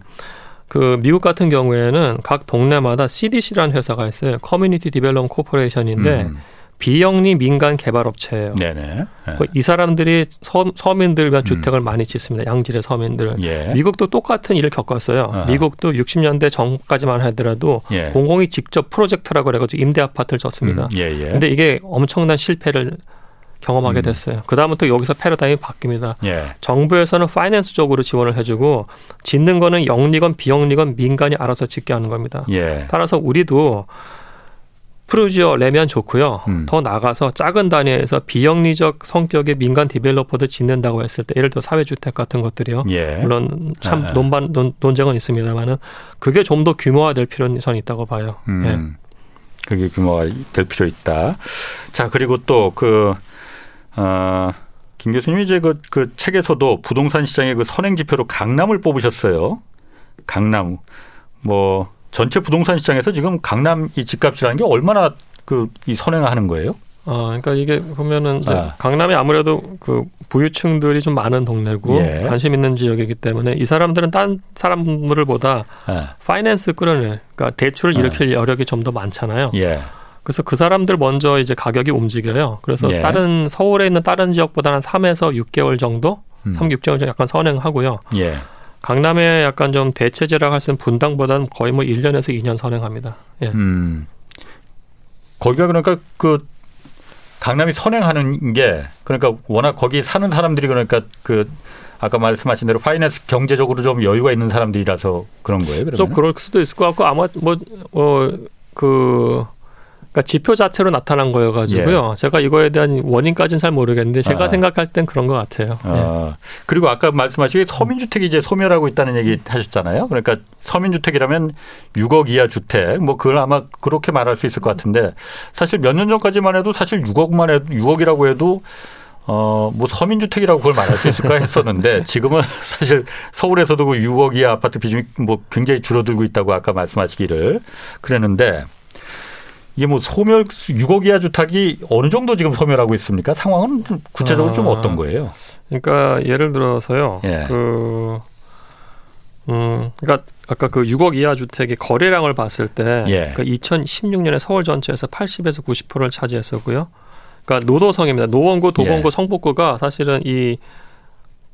그 미국 같은 경우에는 각 동네마다 CDC라는 회사가 있어요. community develop corporation인데 음. 비영리 민간 개발업체예요. 네네. 네. 이 사람들이 서, 서민들 위한 음. 주택을 많이 짓습니다. 양질의 서민들. 예. 미국도 똑같은 일을 겪었어요. 아하. 미국도 60년대 전까지만 하더라도 예. 공공이 직접 프로젝트라고 그래가지고 임대 아파트를 졌습니다. 음. 예, 예. 근데 이게 엄청난 실패를 경험하게 음. 됐어요. 음. 그다음부터 여기서 패러다임이 바뀝니다. 예. 정부에서는 finance 쪽으로 지원을 해주고 짓는 거는 영리건 비영리건 민간이 알아서 짓게 하는 겁니다. 예. 따라서 우리도 프로지어 레면 좋고요. 음. 더 나가서 작은 단위에서 비영리적 성격의 민간 디벨로퍼도 짓는다고 했을 때 예를 들어 사회주택 같은 것들이요. 예. 물론 참 아. 논반 논, 논쟁은 있습니다만은 그게 좀 더 규모화될 필요는 저는 있다고 봐요. 음. 예. 그게 규모가 될 필요 있다. 자 그리고 또그 어, 김 교수님이 이제 그, 그 책에서도 부동산 시장의 그 선행 지표로 강남을 뽑으셨어요. 강남 뭐 전체 부동산 시장에서 지금 강남 이 집값이라는 게 얼마나 그 이 선행하는 거예요? 아, 그러니까 이게 보면은 이제 아. 강남이 아무래도 그 부유층들이 좀 많은 동네고 예. 관심 있는 지역이기 때문에 이 사람들은 딴 사람들보다 예. 파이낸스 끌어낼, 그러니까 대출을 예. 일으킬 여력이 좀 더 많잖아요. 예. 그래서 그 사람들 먼저 이제 가격이 움직여요. 그래서 예. 다른 서울에 있는 다른 지역보다는 3에서 6개월 정도, 음. 3, 6개월 정도 약간 선행하고요. 예. 강남에 약간 좀 대체제라고 할 수 있는 분당보다는 거의 뭐 1년에서 2년 선행합니다. 예. 음. 거기가 그러니까 그 강남이 선행하는 게 그러니까 워낙 거기 사는 사람들이 그러니까 그 아까 말씀하신 대로 파이낸스 경제적으로 좀 여유가 있는 사람들이라서 그런 거예요. 그러면? 좀 그럴 수도 있을 것 같고 아마 뭐어그 그러니까 지표 자체로 나타난 거여가지고요. 예. 제가 이거에 대한 원인까지는 잘 모르겠는데 제가 아. 생각할 땐 그런 것 같아요. 아. 예. 그리고 아까 말씀하신 서민주택이 이제 소멸하고 있다는 얘기 하셨잖아요. 그러니까 서민주택이라면 6억 이하 주택 뭐 그걸 아마 그렇게 말할 수 있을 것 같은데 사실 몇 년 전까지만 해도 사실 6억만 해도 6억이라고 해도 어, 뭐 서민주택이라고 그걸 말할 수 있을까 했었는데 지금은 사실 서울에서도 그 6억 이하 아파트 비중이 뭐 굉장히 줄어들고 있다고 아까 말씀하시기를 그랬는데 이게 뭐 소멸 6억 이하 주택이 어느 정도 지금 소멸하고 있습니까? 상황은 구체적으로 아, 좀 어떤 거예요? 그러니까 예를 들어서요. 예. 그 음, 그러니까 아까 그 6억 이하 주택의 거래량을 봤을 때 예. 그러니까 2016년에 서울 전체에서 80에서 90%를 차지했었고요. 그러니까 노도성입니다. 노원구, 도봉구, 예. 성북구가 사실은 이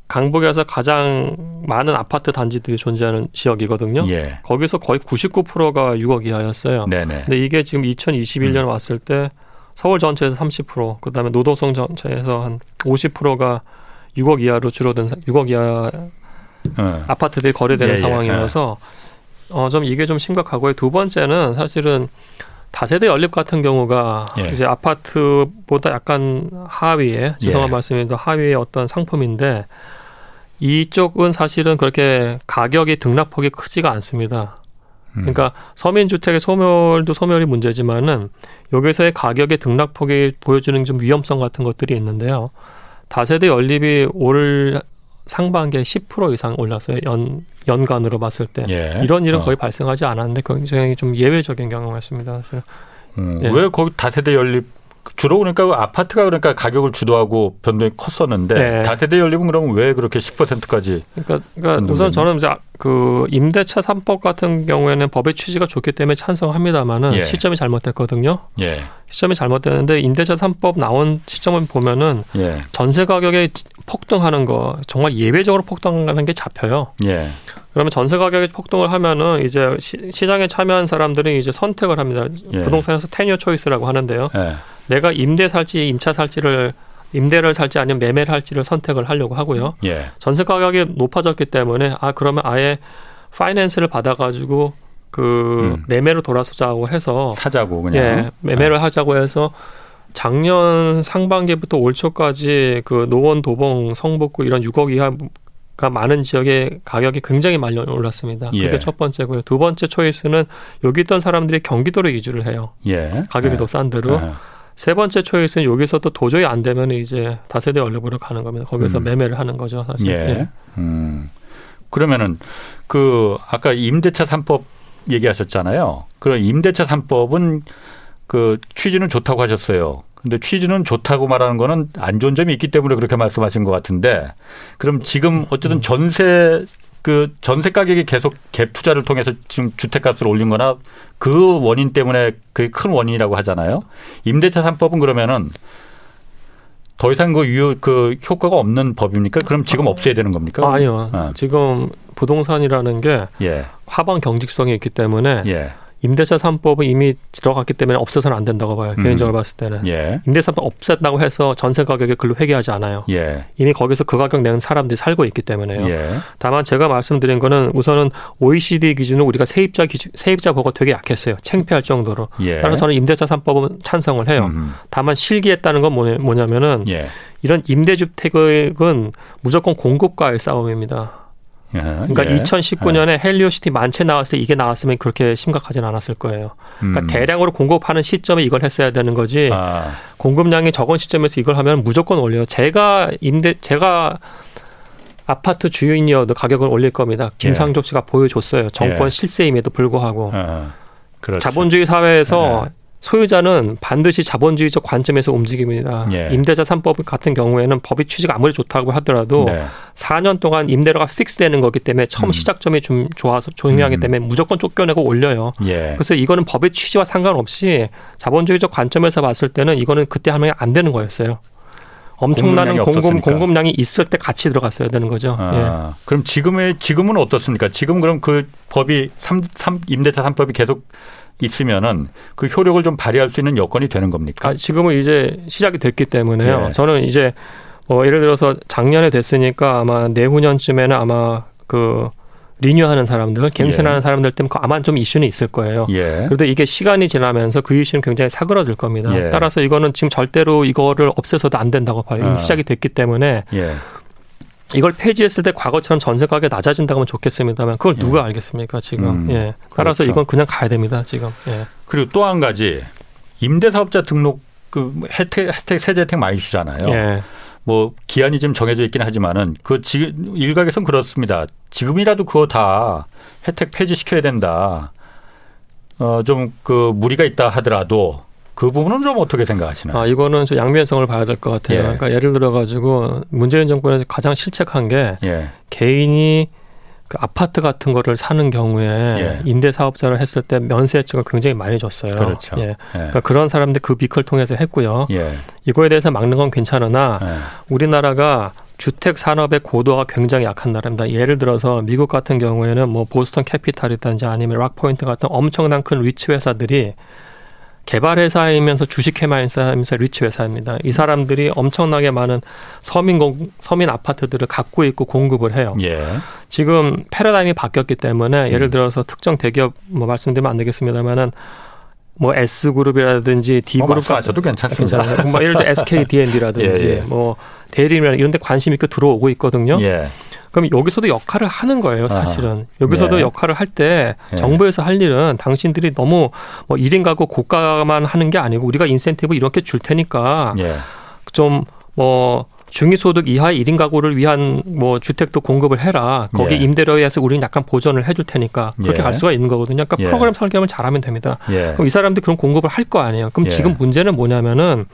강북에서 가장 많은 아파트 단지들이 존재하는 지역이거든요. 예. 거기서 거의 99%가 6억 이하였어요. 네네. 근데 이게 지금 2021년 음. 왔을 때 서울 전체에서 30%, 그다음에 노도성 전체에서 한 50%가 6억 이하로 줄어든 6억 이하 어. 아파트들이 거래되는 예, 예, 상황이어서 어, 좀 이게 좀 심각하고요. 두 번째는 사실은 다세대 연립 같은 경우가 예. 이제 아파트보다 약간 하위에 죄송한 예. 말씀입니다. 하위의 어떤 상품인데 이쪽은 사실은 그렇게 가격이 등락폭이 크지가 않습니다. 음. 그러니까 서민 주택의 소멸도 소멸이 문제지만은 여기서의 가격의 등락폭이 보여주는 좀 위험성 같은 것들이 있는데요. 다세대 연립이 올 상반기에 10% 이상 올랐어요. 연 연간으로 봤을 때 예. 이런 일은 어. 거의 발생하지 않았는데 굉장히 좀 예외적인 경우였습니다. 그래서 음, 예. 왜 거기 다세대 연립 주로 그러니까 그 아파트가 그러니까 가격을 주도하고 변동이 컸었는데 네. 다세대 연립은 그러면 왜 그렇게 10%까지? 그러니까, 그러니까 우선 저는 이제 그 임대차 3법 같은 경우에는 법의 취지가 좋기 때문에 찬성합니다만은 예. 시점이 잘못됐거든요. 예. 시점이 잘못됐는데 임대차 3법 나온 시점을 보면은 예. 전세 가격이 폭등하는 거 정말 예외적으로 폭등하는 게 잡혀요. 예. 그러면 전세 가격이 폭등을 하면은 이제 시, 장에 참여한 사람들은 이제 선택을 합니다. 예. 부동산에서 테니어 초이스라고 하는데요. 예. 내가 임대 살지 임차 살지를 임대를 살지 아니면 매매를 할지를 선택을 하려고 하고요. 예. 전세 가격이 높아졌기 때문에 아 그러면 아예 파이낸스를 받아가지고 그 음. 매매로 돌아서자고 해서 사자고 그냥 예, 매매를 네. 하자고 해서 작년 상반기부터 올 초까지 그 노원 도봉 성북구 이런 6억 이하가 많은 지역의 가격이 굉장히 많이 올랐습니다. 그게 예. 첫 번째고요. 두 번째 초이스는 여기 있던 사람들이 경기도로 이주를 해요. 예. 가격이 예. 더싼 데로. 예. 세 번째 초이스는 여기서 또 도저히 안 되면 이제 다세대 연립으로 가는 겁니다. 거기서 음. 매매를 하는 거죠, 사실. 예. 예. 음. 그러면은 그 아까 임대차 3법 얘기하셨잖아요. 그럼 임대차 3법은 그 취지는 좋다고 하셨어요. 근데 취지는 좋다고 말하는 거는 안 좋은 점이 있기 때문에 그렇게 말씀하신 것 같은데 그럼 지금 어쨌든 전세 그 전세 가격이 계속 갭 투자를 통해서 지금 주택값을 올린 거나 그 원인 때문에 그게 큰 원인이라고 하잖아요. 임대차 3법은 그러면은 더 이상 그 유효 그 효과가 없는 법입니까? 그럼 지금 없애야 되는 겁니까? 아, 니요 어. 지금 부동산이라는 게 예. 하방 경직성이 있기 때문에 예. 임대차 3법은 이미 들어갔기 때문에 없어서는 안 된다고 봐요. 음. 개인적으로 봤을 때는. 예. 임대차 3법 없앴다고 해서 전세 가격에 글로 회계하지 않아요. 예. 이미 거기서 그 가격 내는 사람들이 살고 있기 때문에요. 예. 다만 제가 말씀드린 거는 우선은 OECD 기준으로 우리가 세입자 기준, 세입자 보고 되게 약했어요. 챙피할 정도로. 예. 따라서 저는 임대차 3법은 찬성을 해요. 음. 다만 실기했다는 건 뭐냐면은 예. 이런 임대주택은 무조건 공급과의 싸움입니다. 예, 그러니까 예. 2019년에 예. 헬리오시티 만 채 나왔을 때 이게 나왔으면 그렇게 심각하진 않았을 거예요. 그러니까 음. 대량으로 공급하는 시점에 이걸 했어야 되는 거지. 아. 공급량이 적은 시점에서 이걸 하면 무조건 올려요. 제가 임대 제가 아파트 주인이어도 가격을 올릴 겁니다. 김상조 씨가 보여줬어요. 정권 예. 실세임에도 불구하고. 아. 그렇죠. 자본주의 사회에서 예. 소유자는 반드시 자본주의적 관점에서 움직입니다. 예. 임대차 3법 같은 경우에는 법이 취지가 아무리 좋다고 하더라도 네. 4년 동안 임대료가 픽스되는 거기 때문에 처음 음. 시작점이 좀 좋아서 중요하기 음. 때문에 무조건 쫓겨내고 올려요. 예. 그래서 이거는 법의 취지와 상관없이 자본주의적 관점에서 봤을 때는 이거는 그때 하면 안 되는 거였어요. 엄청난 공급 공급량이 있을 때 같이 들어갔어야 되는 거죠. 아, 예. 그럼 지금의 지금은 어떻습니까? 지금 그럼 그 법이 3, 3 임대차 3법이 계속 있으면은 그 효력을 좀 발휘할 수 있는 여건이 되는 겁니까? 아, 지금은 이제 시작이 됐기 때문에요. 네. 저는 이제 뭐 예를 들어서 작년에 됐으니까 아마 내후년쯤에는 아마 그 리뉴하는 사람들, 갱신하는 예. 사람들 때문에 아마 좀 이슈는 있을 거예요. 예. 그런데 이게 시간이 지나면서 그 이슈는 굉장히 사그러질 겁니다. 예. 따라서 이거는 지금 절대로 이거를 없애서도 안 된다고 봐요. 아. 시작이 됐기 때문에 예. 이걸 폐지했을 때 과거처럼 전세 가격이 낮아진다고 하면 좋겠습니다만 그걸 누가 예. 알겠습니까 지금? 음, 예. 따라서 그렇죠. 이건 그냥 가야 됩니다 지금. 예. 그리고 또 한 가지 임대사업자 등록 그 혜택 혜택 세제 혜택 많이 주잖아요. 예. 뭐 기한이 좀 정해져 있긴 하지만은 그 지금 일각에선 그렇습니다. 지금이라도 그거 다 혜택 폐지시켜야 된다. 어좀 그 무리가 있다 하더라도 그 부분은 좀 어떻게 생각하시나요? 아, 이거는 좀 양면성을 봐야 될 것 같아요. 예. 그러니까 예를 들어 가지고 문재인 정권에서 가장 실책한 게 예. 개인이 그 아파트 같은 거를 사는 경우에 예. 임대 사업자를 했을 때 면세 혜택을 굉장히 많이 줬어요. 그렇죠. 예. 예. 그러니까 그런 사람들 그 비클 통해서 했고요. 예. 이거에 대해서 막는 건 괜찮으나 예. 우리나라가 주택 산업의 고도가 굉장히 약한 나라입니다. 예를 들어서 미국 같은 경우에는 뭐 보스턴 캐피탈이든지 아니면 락포인트 같은 엄청난 큰 리츠 회사들이 개발 회사이면서 주식 회사이면서 리츠 회사입니다. 이 사람들이 엄청나게 많은 서민 공, 서민 아파트들을 갖고 있고 공급을 해요. 예. 지금 패러다임이 바뀌었기 때문에 예를 음. 들어서 특정 대기업 뭐 말씀드리면 안 되겠습니다만은 뭐 S 그룹이라든지 D 뭐 그룹 가셔도 괜찮습니다. 괜찮아요. 뭐 예를 들어 SK D&D라든지 예, 예. 뭐 대리면 이런 데 관심 있게 들어오고 있거든요. 예. 그럼 여기서도 역할을 하는 거예요, 사실은. 아, 여기서도 네. 역할을 할때 네. 정부에서 할 일은 당신들이 너무 뭐 1인 가구 고가만 하는 게 아니고 우리가 인센티브 이렇게 줄 테니까 네. 좀뭐 중위소득 이하 1인 가구를 위한 뭐 주택도 공급을 해라. 거기 예. 임대료에서 우리는 약간 보전을 해줄 테니까 그렇게 예. 갈 수가 있는 거거든요. 그러니까 예. 프로그램 설계하면 잘하면 됩니다. 예. 그럼 이 사람들 그런 공급을 할 거 아니에요. 그럼 예. 지금 문제는 뭐냐면은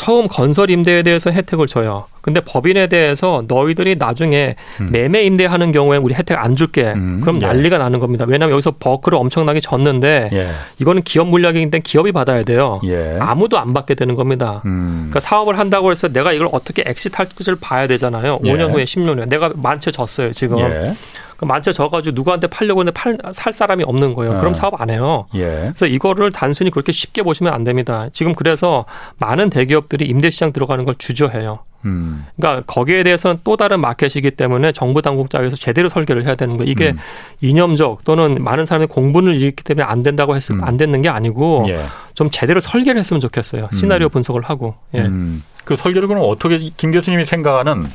처음 건설 임대에 대해서 혜택을 줘요. 근데 법인에 대해서 너희들이 나중에 음. 매매 임대하는 경우에 우리 혜택 안 줄게. 음. 그럼 예. 난리가 나는 겁니다. 왜냐하면 여기서 버크를 엄청나게 졌는데 예. 이거는 기업 물량인데 기업이 받아야 돼요. 예. 아무도 안 받게 되는 겁니다. 음. 그러니까 사업을 한다고 해서 내가 이걸 어떻게 엑시트할 것을 봐야 되잖아요. 5년 예. 후에 10년 후에 내가 만채 졌어요 지금. 예. 만채 져가지고 누구한테 팔려고 했는데 팔, 살 사람이 없는 거예요. 그럼 어. 사업 안 해요. 예. 그래서 이거를 단순히 그렇게 쉽게 보시면 안 됩니다. 지금 그래서 많은 대기업들이 임대시장 들어가는 걸 주저해요. 음. 그러니까 거기에 대해서는 또 다른 마켓이기 때문에 정부 당국자에서 제대로 설계를 해야 되는 거예요. 이게 음. 이념적 또는 많은 사람이 공분을 일으키기 때문에 안 된다고 했을 음. 안 됐는 게 아니고 예. 좀 제대로 설계를 했으면 좋겠어요. 시나리오 음. 분석을 하고. 예. 음. 그 설계를 그럼 어떻게 김 교수님이 생각하는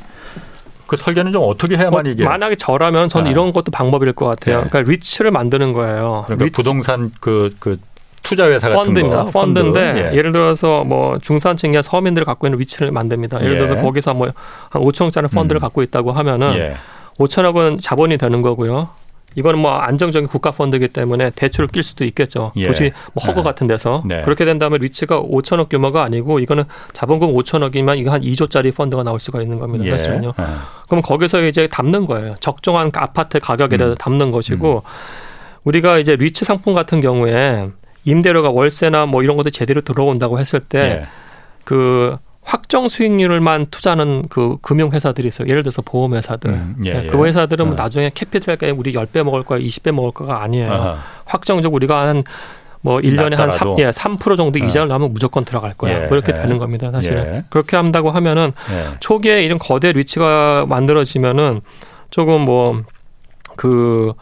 그 설계는 좀 어떻게 해야만 뭐, 이게 만약에 저라면 저는 아. 이런 것도 방법일 것 같아요. 네. 그러니까 리츠를 만드는 거예요. 그러니까 리츠. 부동산 그, 그 투자 회사 같은 펀드입니다. 거. 펀드인데 예. 를 들어서 뭐 중산층이나 서민들을 갖고 있는 위치를 만듭니다. 예를 들어서 예. 거기서 뭐 한 5천억짜리 펀드를 음. 갖고 있다고 하면은 예. 5천억 은 자본이 되는 거고요. 이거는 뭐 안정적인 국가 펀드이기 때문에 대출을 낄 수도 있겠죠. 예. 굳이 뭐 허거 네. 같은 데서 네. 그렇게 된다면 리츠가 5천억 규모가 아니고 이거는 자본금 5천억이면 이거 한 2조짜리 펀드가 나올 수가 있는 겁니다. 예. 사실은요. 네. 그럼 거기서 이제 담는 거예요. 적정한 아파트 가격에 대해서 음. 담는 것이고 음. 우리가 이제 리츠 상품 같은 경우에 임대료가 월세나 뭐 이런 것도 제대로 들어온다고 했을 때그 예. 확정 수익률만 투자하는 그 금융 회사들이 있어요. 예를 들어서 보험 회사들. 음, 예, 예. 그 회사들은 어. 나중에 캐피탈가 우리 10배 먹을 거야, 20배 먹을 거가 아니에요. 아하. 확정적 우리가 한뭐 1년에 한 3, 예, 3% 정도 어. 이자를 나면 무조건 들어갈 거야. 예, 그렇게 예. 되는 겁니다, 사실은. 예. 그렇게 한다고 하면은 예. 초기에 이런 거대 리치가 만들어지면은 조금 뭐 그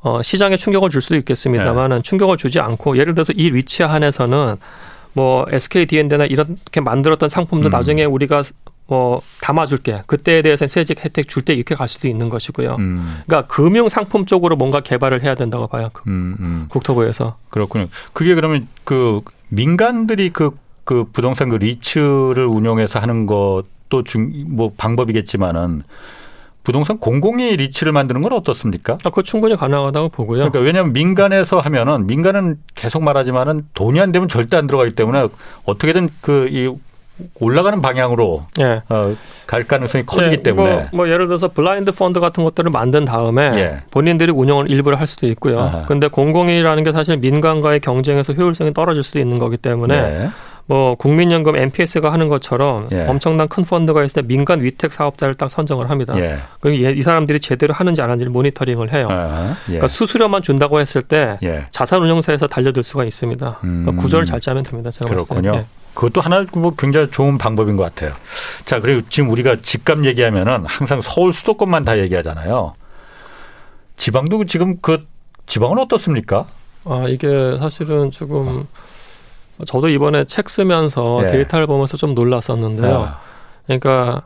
어, 시장에 충격을 줄 수도 있겠습니다만은 충격을 주지 않고 예를 들어서 이 리치 한에서는 뭐 SK D&D나 이렇게 만들었던 상품도 음. 나중에 우리가 뭐 담아줄게. 그때에 대해서 세직 혜택 줄 때 이렇게 갈 수도 있는 것이고요. 음. 그러니까 금융 상품 쪽으로 뭔가 개발을 해야 된다고 봐요. 그 음, 음. 국토부에서. 그렇군요. 그게 그러면 그 민간들이 그, 그 부동산 그 리츠를 운영해서 하는 것도 중, 뭐 방법이겠지만은 부동산 공공의 리츠를 만드는 건 어떻습니까? 아, 그거 충분히 가능하다고 보고요. 그러니까 왜냐하면 민간에서 하면은 민간은 계속 말하지만은 돈이 안 되면 절대 안 들어가기 때문에 어떻게든 그 이 올라가는 방향으로 예. 어, 갈 가능성이 커지기 예, 때문에 뭐, 뭐, 예를 들어서 blind fund 같은 것들을 만든 다음에 예. 본인들이 운영을 일부를 할 수도 있고요. 아하. 근데 공공이라는 게 사실 민간과의 경쟁에서 효율성이 떨어질 수도 있는 거기 때문에 네. 뭐 국민연금 NPS가 하는 것처럼 예. 엄청난 큰 펀드가 있을 때 민간 위탁 사업자를 딱 선정을 합니다. 예. 그리고 이 사람들이 제대로 하는지 안 하는지를 모니터링을 해요. 아, 예. 그러니까 수수료만 준다고 했을 때 예. 자산운용사에서 달려들 수가 있습니다. 그러니까 음. 구조를 잘 짜면 됩니다. 제가 그렇군요. 예. 그것도 하나 뭐 굉장히 좋은 방법인 것 같아요. 자, 그리고 지금 우리가 집값 얘기하면은 항상 서울 수도권만 다 얘기하잖아요. 지방도 지금 그 지방은 어떻습니까? 아 이게 사실은 조금 어. 저도 이번에 책 쓰면서 예. 데이터를 보면서 좀 놀랐었는데요. 아. 그러니까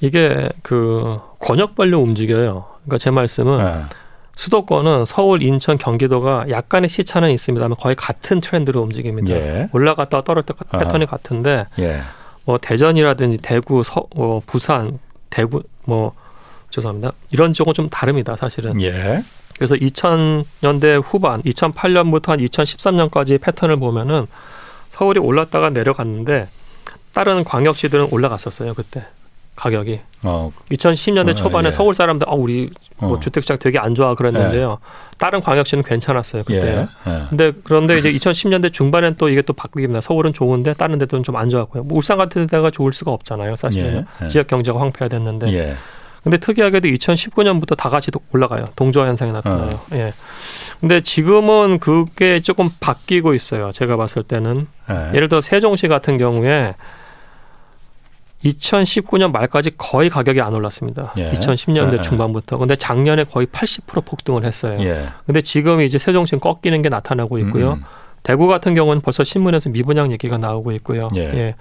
이게 그 권역별로 움직여요. 그러니까 제 말씀은 아. 수도권은 서울, 인천, 경기도가 약간의 시차는 있습니다만 거의 같은 트렌드로 움직입니다. 예. 올라갔다 떨어졌다 패턴이 아. 같은데 예. 뭐 대전이라든지 대구, 서, 뭐 부산, 대구 뭐 죄송합니다. 이런 쪽은 좀 다릅니다, 사실은. 예. 그래서 2000년대 후반, 2008년부터 한 2013년까지 패턴을 보면은 서울이 올랐다가 내려갔는데 다른 광역시들은 올라갔었어요 그때 가격이. 어. 2010년대 어, 초반에 예. 서울 사람들 아 우리 뭐 어. 주택시장 되게 안 좋아 그랬는데요. 예. 다른 광역시는 괜찮았어요 그때. 예. 예. 근데 그런데 이제 2010년대 중반엔 또 이게 또 바뀌입니다. 서울은 좋은데 다른 데들은 좀 안 좋았고요. 뭐 울산 같은 데가 좋을 수가 없잖아요 사실은. 예. 예. 지역 경제가 황폐화됐는데. 근데 특이하게도 2019년부터 다 같이 올라가요. 동조화 현상이 나타나요. 어. 예. 근데 지금은 그게 조금 바뀌고 있어요. 제가 봤을 때는. 네. 예를 들어 세종시 같은 경우에 2019년 말까지 거의 가격이 안 올랐습니다. 예. 2010년대 예. 중반부터. 근데 작년에 거의 80% 폭등을 했어요. 예. 근데 지금 이제 세종시는 꺾이는 게 나타나고 있고요. 음. 음. 대구 같은 경우는 벌써 신문에서 미분양 얘기가 나오고 있고요. 예. 예.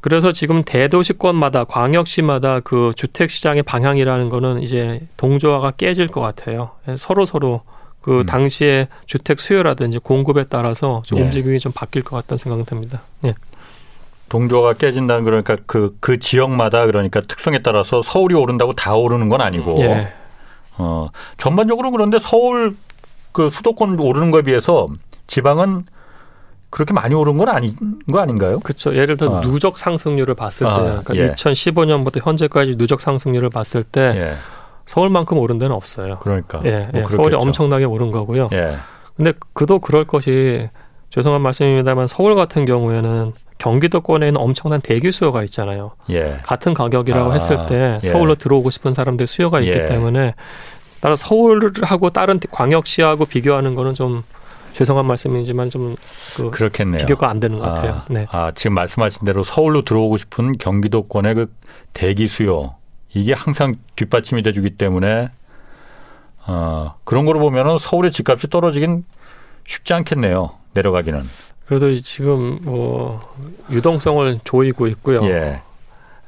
그래서 지금 대도시권마다 광역시마다 그 주택 시장의 방향이라는 거는 이제 동조화가 깨질 것 같아요. 서로 서로 그 음. 당시에 주택 수요라든지 공급에 따라서 좀 예. 움직임이 좀 바뀔 것 같다는 생각이 듭니다. 예. 동조가 깨진다는 그러니까 그, 그 지역마다 그러니까 특성에 따라서 서울이 오른다고 다 오르는 건 아니고. 예. 어, 전반적으로 그런데 서울 그 수도권 오르는 거에 비해서 지방은 그렇게 많이 오른 건 아닌 거 아닌가요? 그렇죠. 예를 들어 아. 누적 상승률을 봤을 때, 아, 그러니까 예. 2015년부터 현재까지 누적 상승률을 봤을 때 예. 서울만큼 오른 데는 없어요. 그러니까 예, 뭐 예. 서울이 엄청나게 오른 거고요. 예. 근데 그도 그럴 것이 죄송한 말씀입니다만 서울 같은 경우에는 경기도권에는 엄청난 대기 수요가 있잖아요. 예. 같은 가격이라고 아, 했을 때 예. 서울로 들어오고 싶은 사람들 수요가 있기 예. 때문에 따라 서울하고 다른 광역시하고 비교하는 거는 좀 죄송한 말씀이지만 좀 그 그렇겠네요. 비교가 안 되는 것 같아요. 아, 네. 아, 지금 말씀하신 대로 서울로 들어오고 싶은 경기도권의 그 대기 수요 이게 항상 뒷받침이 돼주기 때문에 어, 그런 거로 보면은 서울의 집값이 떨어지긴 쉽지 않겠네요. 내려가기는. 그래도 지금 뭐 유동성을 조이고 있고요. 예.